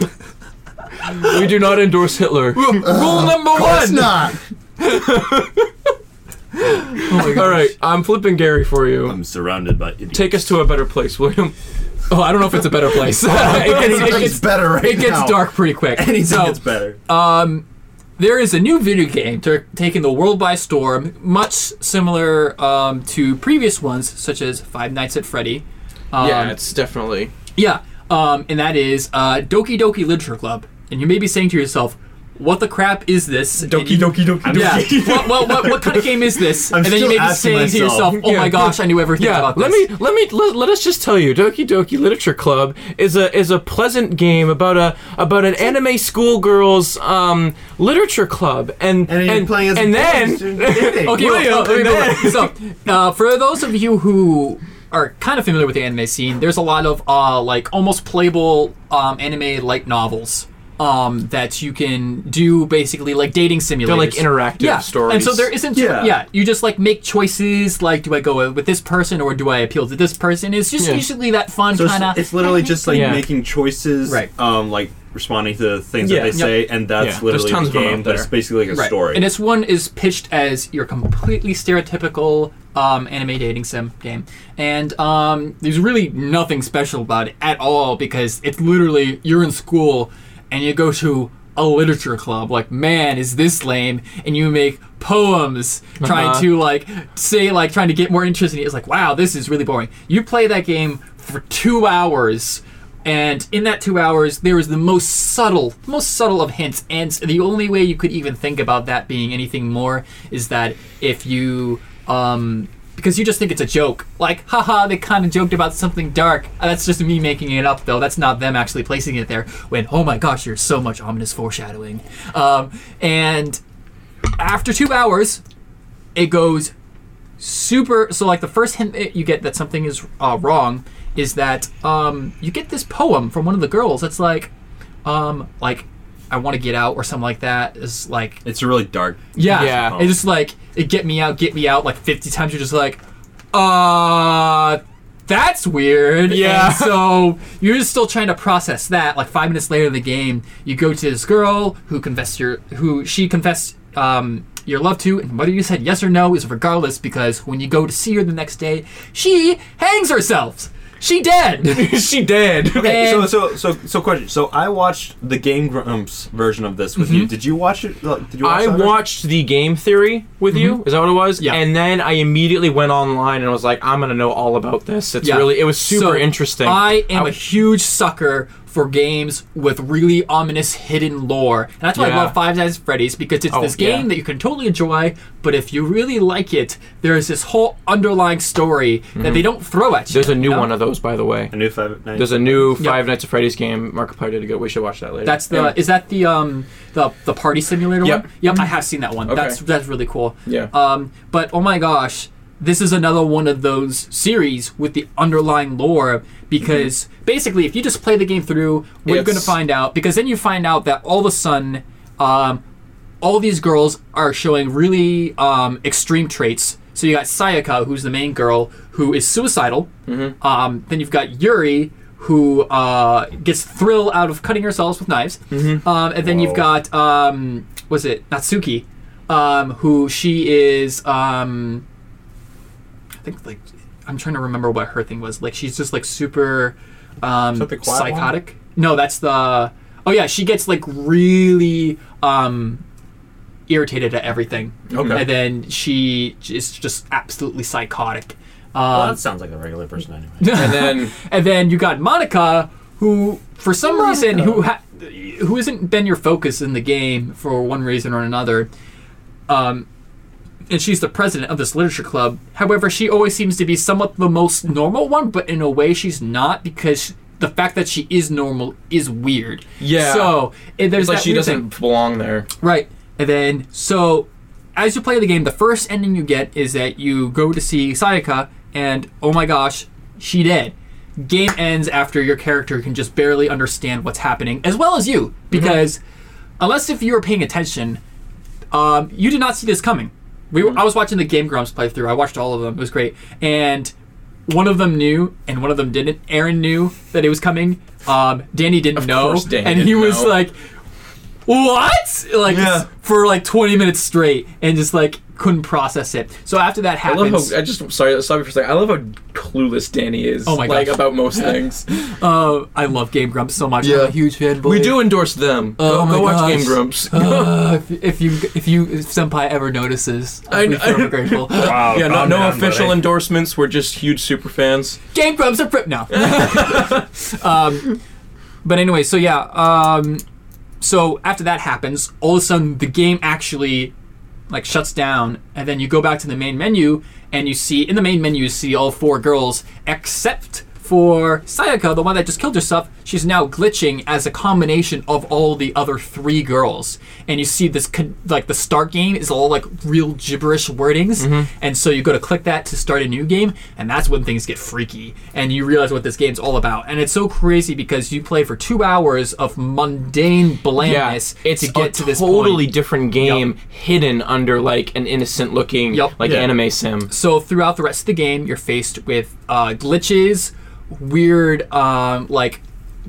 we do not endorse Hitler. Rule uh, number Of course one. not. All right, I'm flipping Gary for you. I'm surrounded by idiots. Take us to a better place, William. Oh, I don't know if it's a better place. it gets, it gets better right It gets now. dark pretty quick. Anything so, gets better. there is a new video game to, taking the world by storm, much similar um, to previous ones, such as Five Nights at Freddy. Um, yeah, it's definitely. yeah, um, and that is uh, Doki Doki Literature Club. And you may be saying to yourself, "What the crap is this?" And you- Doki Yeah. what, what, what, what kind of game is this? I'm and then you still may be asking saying to myself. yourself, "Oh Yeah, my gosh, I knew everything Yeah, about this." let me let me let, let us just tell you, Doki Doki Literature Club is a is a pleasant game about a about an anime schoolgirls um literature club, and And you're playing as a and then. Okay, William, well, let and go so uh, for those of you who are kind of familiar with the anime scene, there's a lot of uh, like almost playable um, anime light novels um, that you can do basically like dating simulators. They're like interactive yeah. stories. And so there isn't Yeah. yeah. you just like make choices like do I go with this person or do I appeal to this person? It's just Yeah. usually that fun So kind of it's, it's literally just like Yeah. making choices, Right. Um, like responding to the things Yeah. that they say, and that's Yeah, literally tons the game. out But it's basically like a Right. story. And this one is pitched as your completely stereotypical um, anime dating sim game. And um, there's really nothing special about it at all because it's literally you're in school and you go to a literature club. Like, man, is this lame? And you make poems trying Uh-huh. to like say like trying to get more interest in it. It's like, wow, this is really boring. You play that game for two hours and in that two hours there was the most subtle most subtle of hints and the only way you could even think about that being anything more is that if you um because you just think it's a joke. Like haha they kind of joked about something dark. Uh, that's just me making it up though. That's not them actually placing it there when oh my gosh there's so much ominous foreshadowing. Um and after two hours it goes super so like the first hint you get that something is uh, wrong is that um, you get this poem from one of the girls it's like um like i want to get out or something like that is like it's a really dark. yeah Yeah. it's just like it get me out get me out like 50 times you're just like uh that's weird Yeah. And so you're just still trying to process that like five minutes later in the game you go to this girl who confessed your who she confessed um your love to and whether you said yes or no is regardless because when you go to see her the next day she hangs herself she dead she dead. Okay, so And- so so so question. So I watched the Game Grumps version of this with Mm-hmm. you. Did you watch it? Did you watch I watched the game theory with you. Is that what it was? Mm-hmm. Yeah. And then I immediately went online and was like, I'm gonna know all about this. It's Yeah. really, it was super So, interesting. I am I- a huge sucker for games with really ominous hidden lore. And that's why I love Five Nights at Freddy's because it's Oh, this game yeah. that you can totally enjoy, but if you really like it, there's this whole underlying story that they don't throw at you. Mm-hmm. There's a new you know? one of those, by the way. A new five. Nights? There's a new Five Nights at Freddy's game. Markiplier did a good. We should watch that later. That's the Anyway. is that the um the the party simulator Yep. one? Yep, I have seen that one. Okay. That's that's really cool. Yeah. Um, but oh my gosh, this is another one of those series with the underlying lore because basically, if you just play the game through, what you're going to find out because then you find out that all of a sudden, um, all these girls are showing really um, extreme traits. So you got Sayaka, who's the main girl, who is suicidal. Mm-hmm. Um, then you've got Yuri, who uh, gets thrill out of cutting herself with knives. Mm-hmm. Um, and then you've got um, was it Natsuki, um, who she is. Um, I think like I'm trying to remember what her thing was. Like she's just like super um, that the quiet one? psychotic. No, that's the. Oh yeah, she gets like really um, irritated at everything. Okay. And then she is just absolutely psychotic. Well, Um, that sounds like a regular person anyway. and then and then you got Monika, who for some reason who ha- who hasn't been your focus in the game for one reason or another. Um, and she's the president of this literature club. However, she always seems to be somewhat the most normal one, but in a way she's not because the fact that she is normal is weird. Yeah. So eh, there's It's like she doesn't belong there. Right. And then, so as you play the game, the first ending you get is that you go to see Sayaka, and oh my gosh, she dead. Game ends after your character can just barely understand what's happening, as well as you, because unless if you were paying attention, um, you did not see this coming. We were, I was watching the Game Grumps playthrough. I watched all of them. It was great, and one of them knew, and one of them didn't. Arin knew that it was coming. Um, Danny didn't Of know, course Danny and he didn't was know. like, "What?" Like Yeah. for like 20 minutes straight, and just like couldn't process it. So after that I love happens, how I just sorry stop you for a second. I love how clueless Danny is. Oh my like gosh. about most things. uh, I love Game Grumps so much. I'm Yeah. a huge fan. we do endorse them. Oh go my go watch gosh. Game Grumps. Uh, if, if you if you if Senpai ever notices, I- I'll I- forever grateful. Wow, yeah, no, no down, official buddy. endorsements. We're just huge super fans. Game Grumps are prip now. um, but anyway, so yeah. Um, so after that happens, all of a sudden the game actually like shuts down, and then you go back to the main menu, and you see in the main menu you see all four girls except for Sayaka, the one that just killed herself. She's now glitching as a combination of all the other three girls, and you see this con- like the start game is all like real gibberish wordings, and so you go to click that to start a new game, and that's when things get freaky, and you realize what this game's all about, and it's so crazy because you play for two hours of mundane blandness it's to get a to this totally point. different game hidden under like an innocent looking Yup. like Yeah. anime sim. So throughout the rest of the game, you're faced with uh, glitches, weird um, like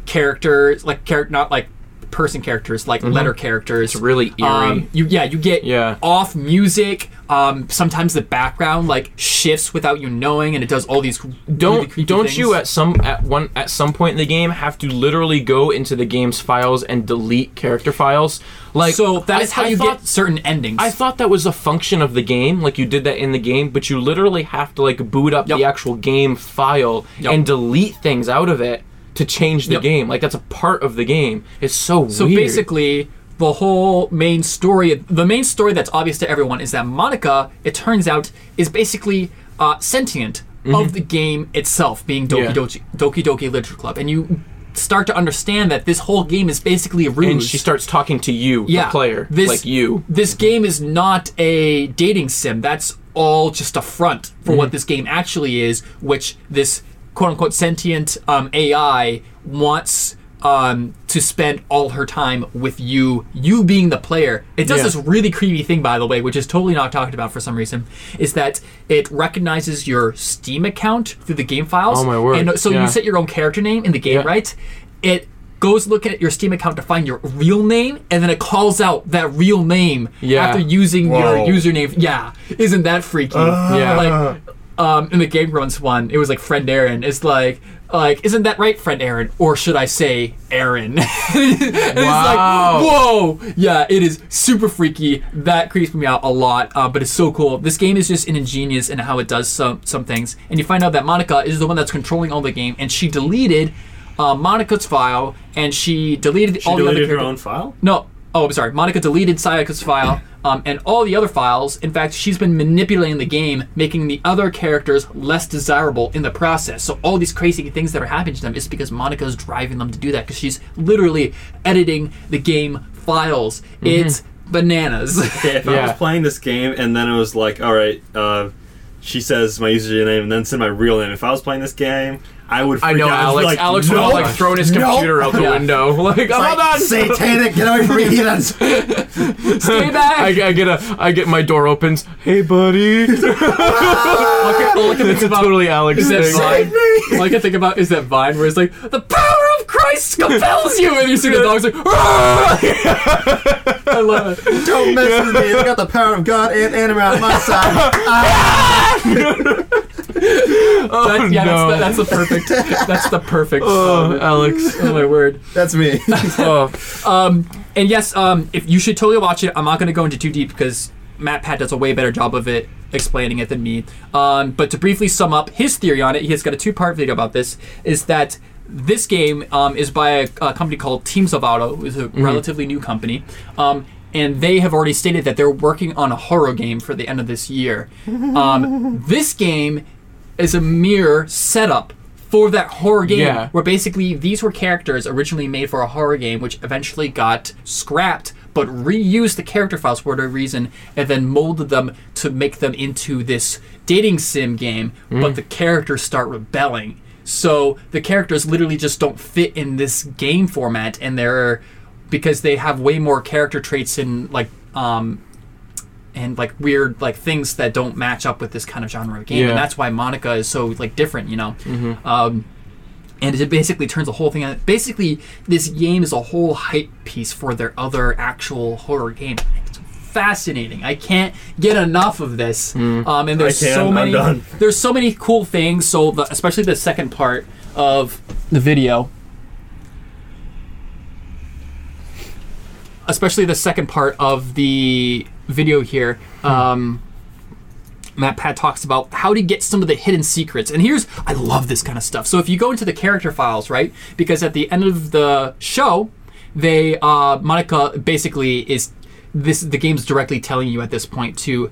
characters, like character, not like person characters, like letter characters. Mm-hmm. It's really eerie. Um, you yeah, you get Yeah. off music. Um, sometimes the background like shifts without you knowing, and it does all these Don't creepy don't things. you at some at one at some point in the game have to literally go into the game's files and delete character files? Like so that I- is how I you thought- get certain endings. I thought that was a function of the game, like you did that in the game, but you literally have to like boot up the actual game file Yep. and delete things out of it to change the Yep. game. Like that's a part of the game. It's so, weird. So weird. basically, the whole main story, the main story that's obvious to everyone is that Monika, it turns out, is basically uh, sentient of the game itself, being Doki Mm-hmm. Yeah. Doki, Doki Doki Literature Club, and you start to understand that this whole game is basically a ruse. and she starts talking to you, yeah, the player, this, like you. This game is not a dating sim. That's all just a front for Mm-hmm. what this game actually is, which this quote unquote sentient um, AI wants um, to spend all her time with you, you being the player. It does Yeah. this really creepy thing, by the way, which is totally not talked about for some reason, is that it recognizes your Steam account through the game files. Oh, my word. And so Yeah. you set your own character name in the game, Yeah. right? It goes looking at your Steam account to find your real name, and then it calls out that real name Yeah. after using your username. Yeah, isn't that freaky? Yeah. like um, in the Game Grumps one, it was like friend Arin. It's like. Like, isn't that right, friend Arin? Or should I say Arin? Wow. It's like, whoa! Yeah, it is super freaky. That creeps me out a lot, uh, but it's so cool. This game is just ingenious in how it does some some things. And you find out that Monika is the one that's controlling all the game, and she deleted uh, Monika's file, and she deleted She all the other deleted her own file. no. Oh, I'm sorry. Monika deleted Sayaka's file um, and all the other files. In fact, she's been manipulating the game, making the other characters less desirable in the process. So all these crazy things that are happening to them is because Monika's driving them to do that because she's literally editing the game files. It's bananas. Okay, if I was playing this game and then it was like, all right, uh, she says my username and then said my real name. If I was playing this game, I would. I know out. I'd Alex. like, Alex would no, have like thrown his no. computer out the Yeah. window. Like, I'm all done. Satanic, get away from me, heathens! Stay back. I, I get a, I get my door opens. Hey, buddy. all, I, all I it's a about totally Alex is that thing. Vine. All I can think about is that Vine where it's like the power of Christ compels you, and you see the dog's like, "Ah!" I love it. Don't mess with me, I got the power of God and anime on my side. That- yeah, no. that's, the, that's the perfect. That's the perfect. Oh, um, Alex. oh my word. That's me. Oh, Um, and yes, um, if you should totally watch it. I'm not going to go into too deep because MatPat does a way better job of it explaining it than me. Um, but to briefly sum up his theory on it, he has got a two-part video about this. Is that this game um, is by a, a company called Team Salvato, is a relatively new company. Um, and they have already stated that they're working on a horror game for the end of this year. Um, this game is a mere setup for that horror game Yeah. where basically these were characters originally made for a horror game which eventually got scrapped but reused the character files for whatever reason and then molded them to make them into this dating sim game but the characters start rebelling so the characters literally just don't fit in this game format and they're because they have way more character traits and like um and like weird like things that don't match up with this kind of genre of game Yeah. and that's why monika is so like different you know? Um and it basically turns the whole thing on basically this game is a whole hype piece for their other actual horror game. It's fascinating. I can't get enough of this. Um and there's so many there's so many cool things. So the, especially the second part of the video especially the second part of the video here. Um, MatPat talks about how to get some of the hidden secrets. And here's, I love this kind of stuff. So if you go into the character files, right? Because at the end of the show, they, uh, Monika basically is, this, the game's directly telling you at this point to,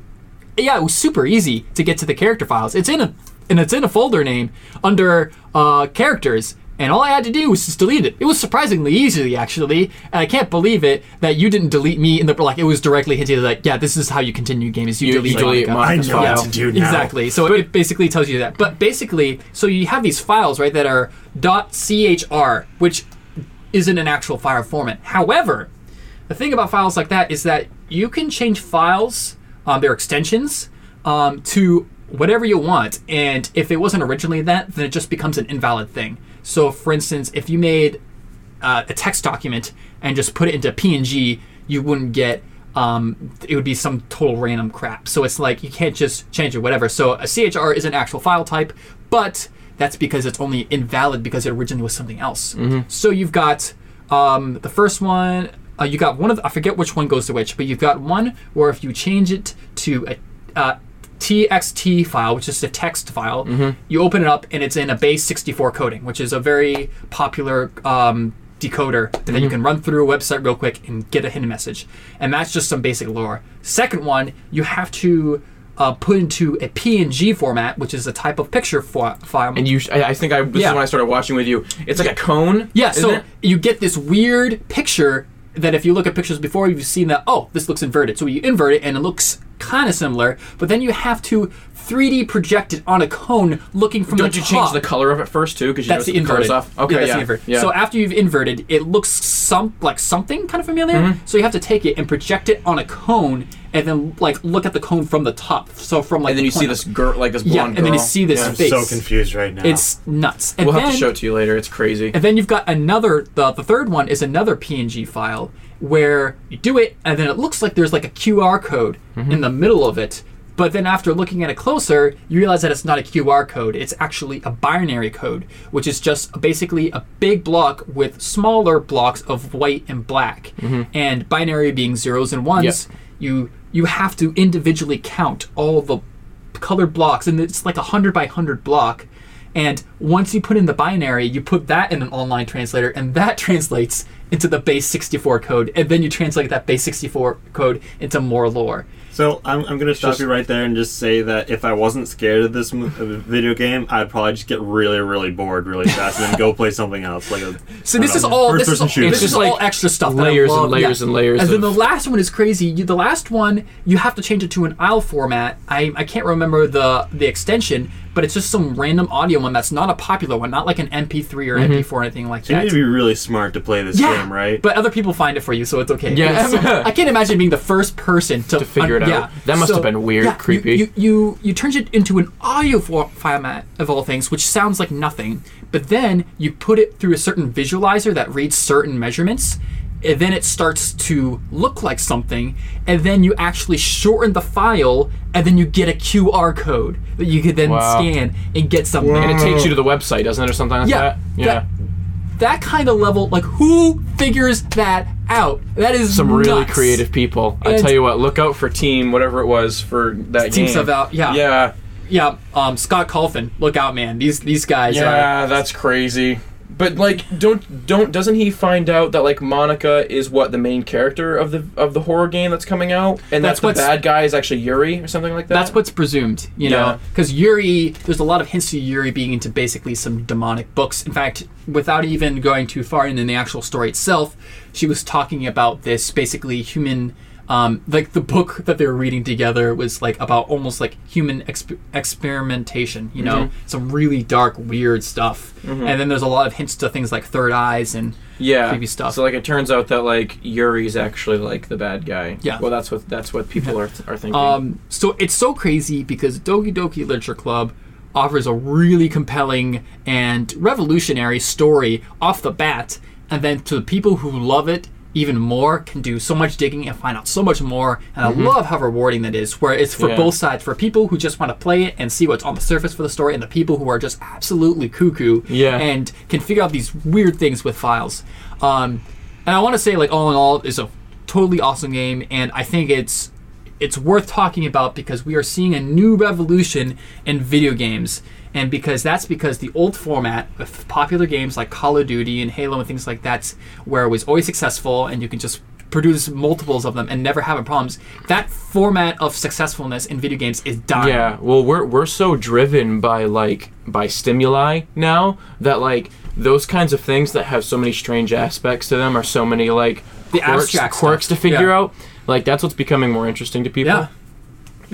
yeah, it was super easy to get to the character files. It's in a, and it's in a folder name under, uh, characters. And all I had to do was just delete it. It was surprisingly easy, actually. And I can't believe it that you didn't delete me in the like. It was directly hinted like, yeah, this is how you continue games. You, You- delete, you delete Monika. I know file. what to do now. Exactly. So it basically tells you that. But basically, so you have these files, right, that are .chr, which isn't an actual file format. However, the thing about files like that is that you can change files, um, their extensions, um, to whatever you want. And if it wasn't originally that, then it just becomes an invalid thing. So, for instance, if you made uh, a text document and just put it into PNG, you wouldn't get. Um, it would be some total random crap. So it's like you can't just change it, whatever. So a CHR is an actual file type, but that's because it's only invalid because it originally was something else. So you've got um, the first one. Uh, you got one of I forget which one goes to which, but you've got one where if you change it to a uh, TXT file, which is a text file, you open it up and it's in a base 64 coding, which is a very popular um, decoder that you can run through a website real quick and get a hidden message. And that's just some basic lore. Second one, you have to uh, put into a PNG format, which is a type of picture fo- file. And you, I, I think I this Yeah. is when I started watching with you. It's like a cone. Yeah, so it? you get this weird picture that if you look at pictures before, you've seen that, oh, this looks inverted. So you invert it and it looks kind of similar, but then you have to 3D project it on a cone looking from Don't the you change the color of it first too? Because you That's the notice inverted. color's off. Okay, yeah, that's yeah, the invert. yeah. So after you've inverted, it looks some like something kind of familiar. Mm-hmm. So you have to take it and project it on a cone, and then like look at the cone from the top. So from like and then the you see this of- girl, like this yeah, blonde and then you see this Yeah. I'm face. so confused right now. It's nuts. And We'll have to show it to you later. It's crazy. and then you've got another, the, the third one is another PNG file where you do it and then it looks like there's like a QR code Mm-hmm. in the middle of it. But then after looking at it closer, you realize that it's not a QR code. It's actually a binary code, which is just basically a big block with smaller blocks of white and black. And binary being zeros and ones, Mm-hmm. Yep. you you have to individually count all the colored blocks and it's like a 100 by 100 block and once you put in the binary you put that in an online translator and that translates into the base 64 code and then you translate that base 64 code into more lore So I'm, I'm going to stop Just- you right there and just say that if I wasn't scared of this mo- video game, I'd probably just get really, really bored really fast and then go play something else. Like a, so this don't is know, all this is, all, this is just all extra stuff that I layers and love. layers and layers and then the last one is crazy you, the last one you have to change it to an IL format I, I can't remember the the extension but it's just some random audio one that's not a popular one not like an MP3 or mm-hmm. MP4 or anything like that. you need to be really smart to play this game, right? But other people find it for you, so it's okay. Yeah. So, I can't imagine being the first person to, To figure it out. Yeah. That must have been weird, you- creepy. You, you you turned it into an audio for- format of all things, which sounds like nothing. But then you put it through a certain visualizer that reads certain measurements. And then it starts to look like something, and then you actually shorten the file, and then you get a QR code that you could then Wow. scan and get something. and it takes you to the website, doesn't it, or something like Yeah, that? Yeah. that- that kind of level, like who figures that out? That is Some really creative people. I tell you what, look out for Team whatever it was for that Team game. out. yeah. Yeah. Yeah, um, Scott Cawthon, look out, man. These these guys are Yeah, that's crazy. But like, don't don't doesn't he find out that like Monika is what the main character of the of the horror game that's coming out, and That's that's the bad guy is actually Yuri or something like that. That's what's presumed, you know, because Yuri. There's a lot of hints to Yuri being into basically some demonic books. In fact, without even going too far into the actual story itself, she was talking about this basically human. Um, like the book that they were reading together was like about almost like human exp- experimentation, you know, Mm-hmm. some really dark, weird stuff. And then there's a lot of hints to things like third eyes and yeah creepy stuff. So like, it turns out that like Yuri's actually like the bad guy. Yeah. Well, that's what that's what people are are thinking. Um, so it's so crazy because Doki Doki Literature Club offers a really compelling and revolutionary story off the bat, and then to the people who love it even more can do so much digging and find out so much more. And I love how rewarding that is, where it's for Yeah. both sides, for people who just want to play it and see what's on the surface for the story, and the people who are just absolutely cuckoo Yeah. and can figure out these weird things with files. Um, and I want to say, like all in all, it's a totally awesome game, and I think it's it's worth talking about because we are seeing a new revolution in video games. And because that's because the old format of popular games like Call of Duty and Halo and things like that, where it was always successful and you can just produce multiples of them and never have problems, that format of successfulness in video games is dying. Yeah, well, we're we're so driven by like by stimuli now that like those kinds of things that have so many strange aspects to them are so many like The quirks, abstract quirks stuff, to figure yeah. out. Like that's what's becoming more interesting to people. Yeah.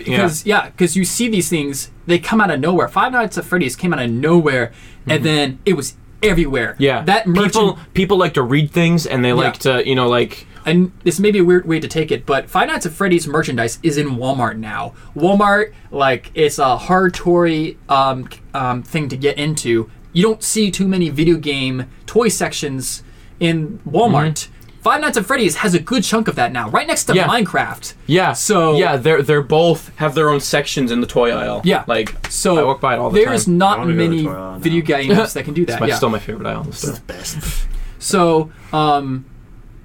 Because yeah, because you see these things, they come out of nowhere. Five Nights at Freddy's came out of nowhere, and then it was everywhere. Mm-hmm. Yeah, that merchant, people people like to read things and they like to you know like and this may be a weird way to take it, but Five Nights at Freddy's merchandise is in Walmart now. Walmart, like, it's a hard Tory um, um, thing to get into. You don't see too many video game toy sections in Walmart. Five Nights at Freddy's has a good chunk of that now, right next to. Yeah. Minecraft. yeah So yeah they're they're both have their own sections in the toy aisle. Yeah. like So I walk by it all the there's time. not I wanna go to the many toy aisle now. video games that can do It's that. my, yeah. still my favorite aisle in the store. Best. So, um,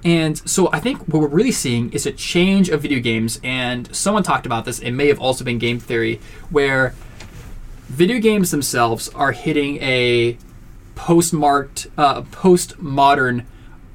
and so I think what we're really seeing is a change of video games, and someone talked about this. It may have also been game theory, where video games themselves are hitting a postmarked, uh, postmodern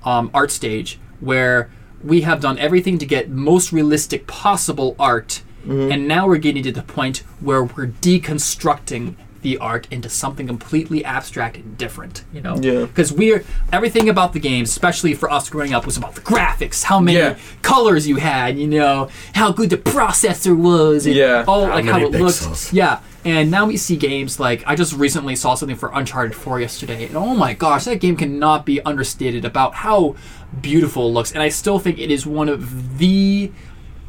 um, art stage where we have done everything to get most realistic possible art, and now we're getting to the point where we're deconstructing the art into something completely abstract and different. You know, Yeah. because we're everything about the game, especially for us growing up, was about the graphics, how many Yeah. colors you had, you know, how good the processor was, and Yeah. all How like how many it looked. Yeah, and now we see games like I just recently saw something for Uncharted 4 yesterday, and oh my gosh, that game cannot be understated about how beautiful it looks, and I still think it is one of the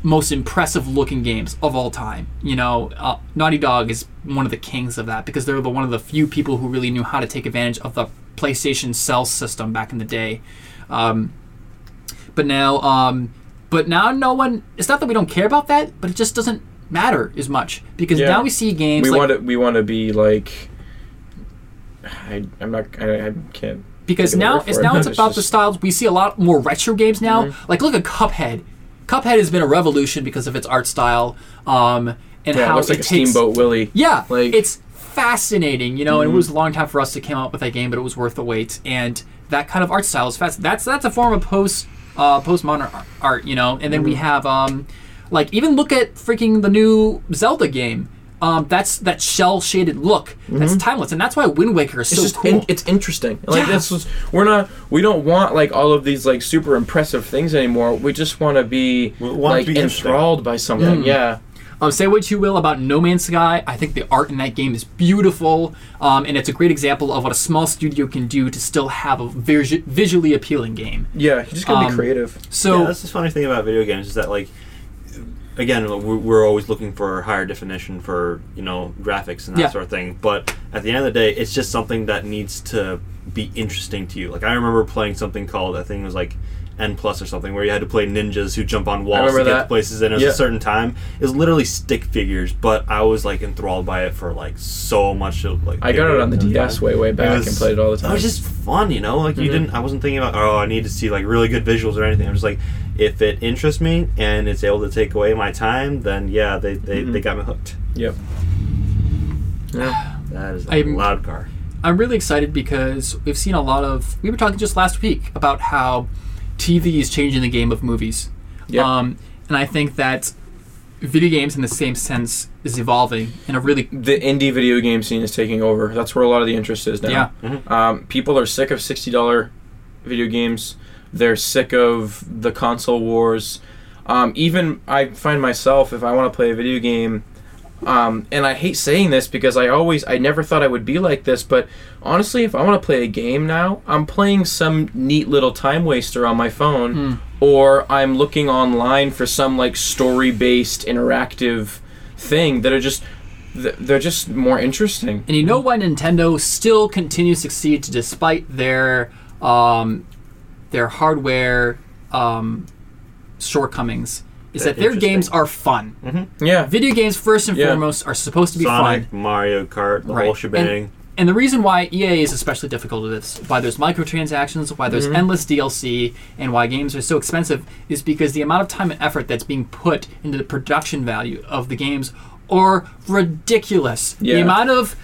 most impressive looking games of all time. You know, uh, Naughty Dog is one of the kings of that because they're the one of the few people who really knew how to take advantage of the PlayStation Cell system back in the day. Um, but now, um, but now no one. It's not that we don't care about that, but it just doesn't matter as much because Yeah. now we see games we like want to we want to be like I, I'm not I, I can't because think of a now it's now it's It's about the styles. We see a lot more retro games now. Mm-hmm. Like look at Cuphead. Cuphead has been a revolution because of its art style um, and yeah, it how looks like it a takes. steamboat willie Yeah, Like- Mm-hmm. it's fascinating, you know. And it was a long time for us to come up with that game, but it was worth the wait. And that kind of art style is fast. That's that's a form of post uh, postmodern art, you know. And then Mm-hmm. we have um, like even look at freaking the new Zelda game. Um, that's that cel shaded look. That's timeless, and that's why Wind Waker is Mm-hmm. it's so just cool. in, it's interesting like Yeah. this was we're not we don't want like all of these like super impressive things anymore we just want to be We want it like to be enthralled by something yeah Um, say what you will about No Man's Sky. I think the art in that game is beautiful, um, and it's a great example of what a small studio can do to still have a visu- visually appealing game. yeah you just gotta Um, be creative So yeah, that's the funny thing about video games is that like again we're, we're always looking for higher definition for you know graphics and that Yeah. sort of thing but at the end of the day it's just something that needs to be interesting to you like i remember playing something called i think it was like n plus or something where you had to play ninjas who jump on walls to get that. to places and it was Yeah. a certain time it was literally stick figures but i was like enthralled by it for like so much of, like I got it on the DS way way back was- and played it all the time. It was just fun, you know. Like you Mhm. didn't. I wasn't thinking about. Oh, I need to see like really good visuals or anything. I'm just like, if it interests me and it's able to take away my time, then yeah, they they, Mhm. they got me hooked. yep yeah That is a I'm- loud car. I'm really excited because we've seen a lot of. We were talking just last week about how TV is changing the game of movies. Yeah. Um, and I think that video games, in the same sense, is evolving in a really the indie video game scene is taking over. That's where a lot of the interest is now. yeah. Um, people are sick of sixty dollar video games. They're sick of the console wars. Um, even I find myself if I want to play a video game, um, and I hate saying this because I always I never thought I would be like this, but honestly, if I want to play a game now, I'm playing some neat little time waster on my phone, or I'm looking online for some like story based interactive thing that are just they're just more interesting. And you know why Nintendo still continues to succeed despite their um, their hardware um, shortcomings is That that their games are fun. Mm-hmm. Yeah. Video games, first and Yeah. foremost, are supposed to be Sonic, fun. Mario Kart, the Right. whole shebang. And, and the reason why EA is especially difficult with this, why there's microtransactions, why there's mm-hmm. endless DLC, and why games are so expensive, is because the amount of time and effort that's being put into the production value of the games are ridiculous. The amount of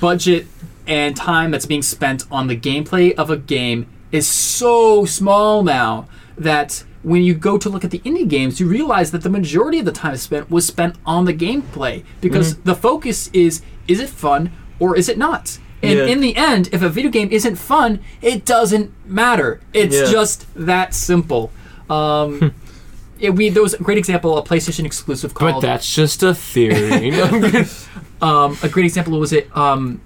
budget and time that's being spent on the gameplay of a game is so small now that when you go to look at the indie games, you realize that the majority of the time spent was spent on the gameplay because the focus is is it fun or is it not? And Yeah. in the end, if a video game isn't fun, it doesn't matter. It's Yeah. just that simple. Um, it, we there was a great example, a PlayStation exclusive called. But that's just a theory. um, a great example was it um,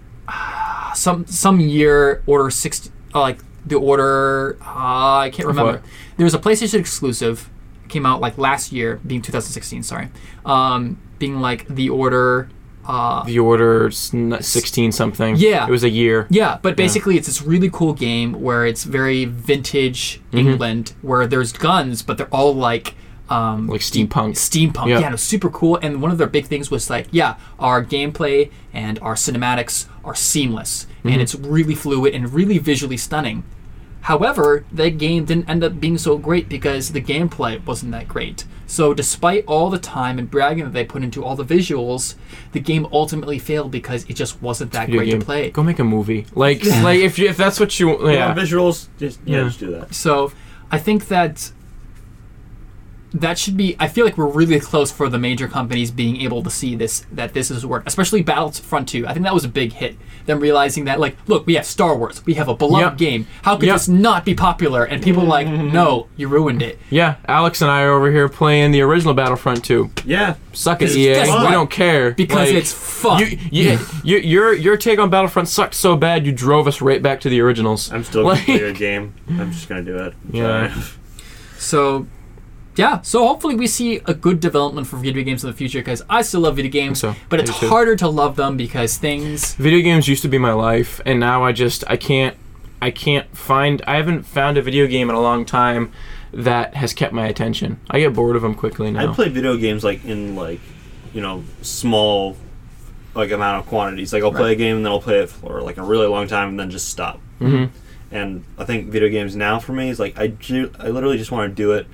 some some year order sixty uh, like the order uh, I can't remember. what? There was a PlayStation exclusive came out like last year, being 2016. Sorry, um, being like the order. Uh, the order 16 something. Yeah. It was a year. yeah, but basically it's this really cool game where it's very vintage Mm-hmm. England, where there's guns, but they're all like um, Like steampunk. steampunk. Yeah. Yeah, it was super cool. And one of their big things was like, yeah, our gameplay and our cinematics are seamless, Mm-hmm. and it's really fluid and really visually stunning. However, that game didn't end up being so great because the gameplay wasn't that great. So, despite all the time and bragging that they put into all the visuals, the game ultimately failed because it just wasn't that Video great game. to play. Go make a movie. Like, like if you, if that's what you You yeah. want visuals, just yeah, Yeah. just do that. So I think that that should be. I feel like we're really close for the major companies being able to see this that this is work, especially Battlefront 2. I think that was a big hit. Them realizing that, like, look, we have Star Wars, we have a beloved Yep. game. How could Yep. this not be popular? And people are like, mm-hmm. no, you ruined it. Yeah, Alex and I are over here playing the original Battlefront 2. Yeah, Suck it, It's EA. We don't care Because Like, it's fun. You, you, you, your your take on Battlefront sucked so bad you drove us right back to the originals. I'm still gonna Like- play your game. I'm just gonna do it. Yeah. So, yeah. So hopefully we see a good development for video games in the future because I still love video games, so. but it's harder to love them because things. Video games used to be my life, and now I just I can't I can't find I haven't found a video game in a long time that has kept my attention. I get bored of them quickly now. I play video games like in like, you know, small, like amount of quantities. Like I'll play a game and then I'll play it for like a really long time and then just stop. Mhm. And I think video games now for me is like I ju- I literally just want to do it,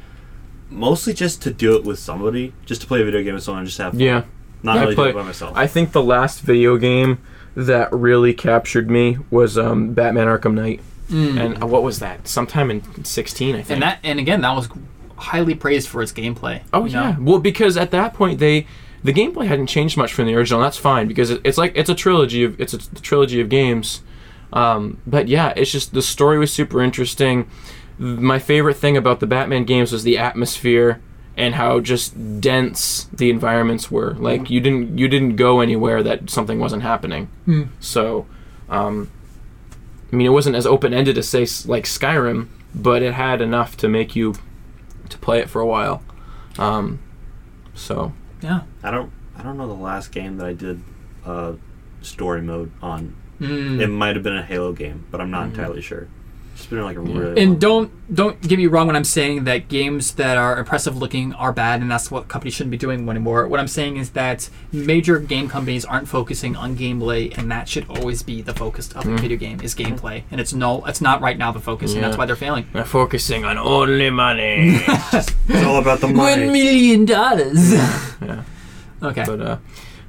mostly just to do it with somebody, just to play a video game with someone, and just have fun. yeah. not I really play- do it by myself. I think the last video game that really captured me was um, Batman Arkham Knight. And uh, what was that? Sometime in 16, I think. Mm. And that, and again, that was highly praised for its gameplay. Oh you know? yeah. Well, because at that point they the gameplay hadn't changed much from the original. and That's fine because it, it's like it's a trilogy of it's a trilogy of games. Um, but yeah, it's just the story was super interesting. My favorite thing about the Batman games was the atmosphere and how just dense the environments were. Like you didn't you didn't go anywhere that something wasn't happening. So, um, I mean, it wasn't as open ended as say like Skyrim, but it had enough to make you to play it for a while. Um, so Yeah. I don't I don't know the last game that I did uh, story mode on. Mm. It might have been a Halo game, but I'm not entirely sure. It's been like a really long And don't don't get me wrong when I'm saying that games that are impressive looking are bad, and that's what companies shouldn't be doing anymore. What I'm saying is that major game companies aren't focusing on gameplay, and that should always be the focus of a video game is gameplay. And it's no, it's not right now the focus, and that's why they're failing. they're focusing on only money. It's all about the One money. million dollars. yeah. Okay. But uh,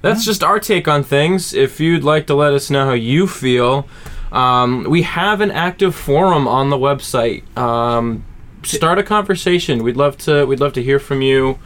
that's just our take on things. If you'd like to let us know how you feel, um, we have an active forum on the website. Um, start a conversation. We'd love to. We'd love to hear from you.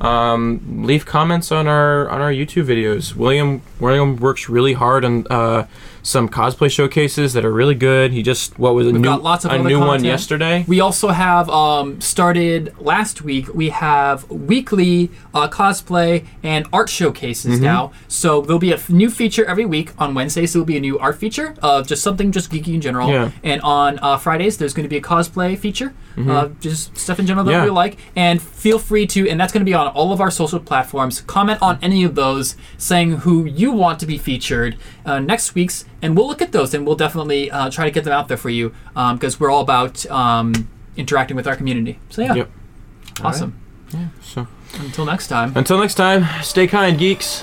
Um, leave comments on our on our YouTube videos. William William works really hard on uh, some cosplay showcases that are really good. He just what was a We've new got lots of a new one yesterday. We also have um, started last week. We have weekly uh, cosplay and art showcases Mm-hmm. now. So there'll be a f- new feature every week. On Wednesdays, there'll be a new art feature of just something just geeky in general. Yeah. And on uh, Fridays, there's going to be a cosplay feature, uh, just stuff in general that Mm-hmm. Yeah. we like. And feel free to, and that's going to be on all of our social platforms. Comment on any of those, saying who you want to be featured uh, next week's, and we'll look at those and we'll definitely uh, try to get them out there for you because we're all about um, interacting with our community. So yeah, Yep. awesome. So Until next time. until next time, stay kind, geeks.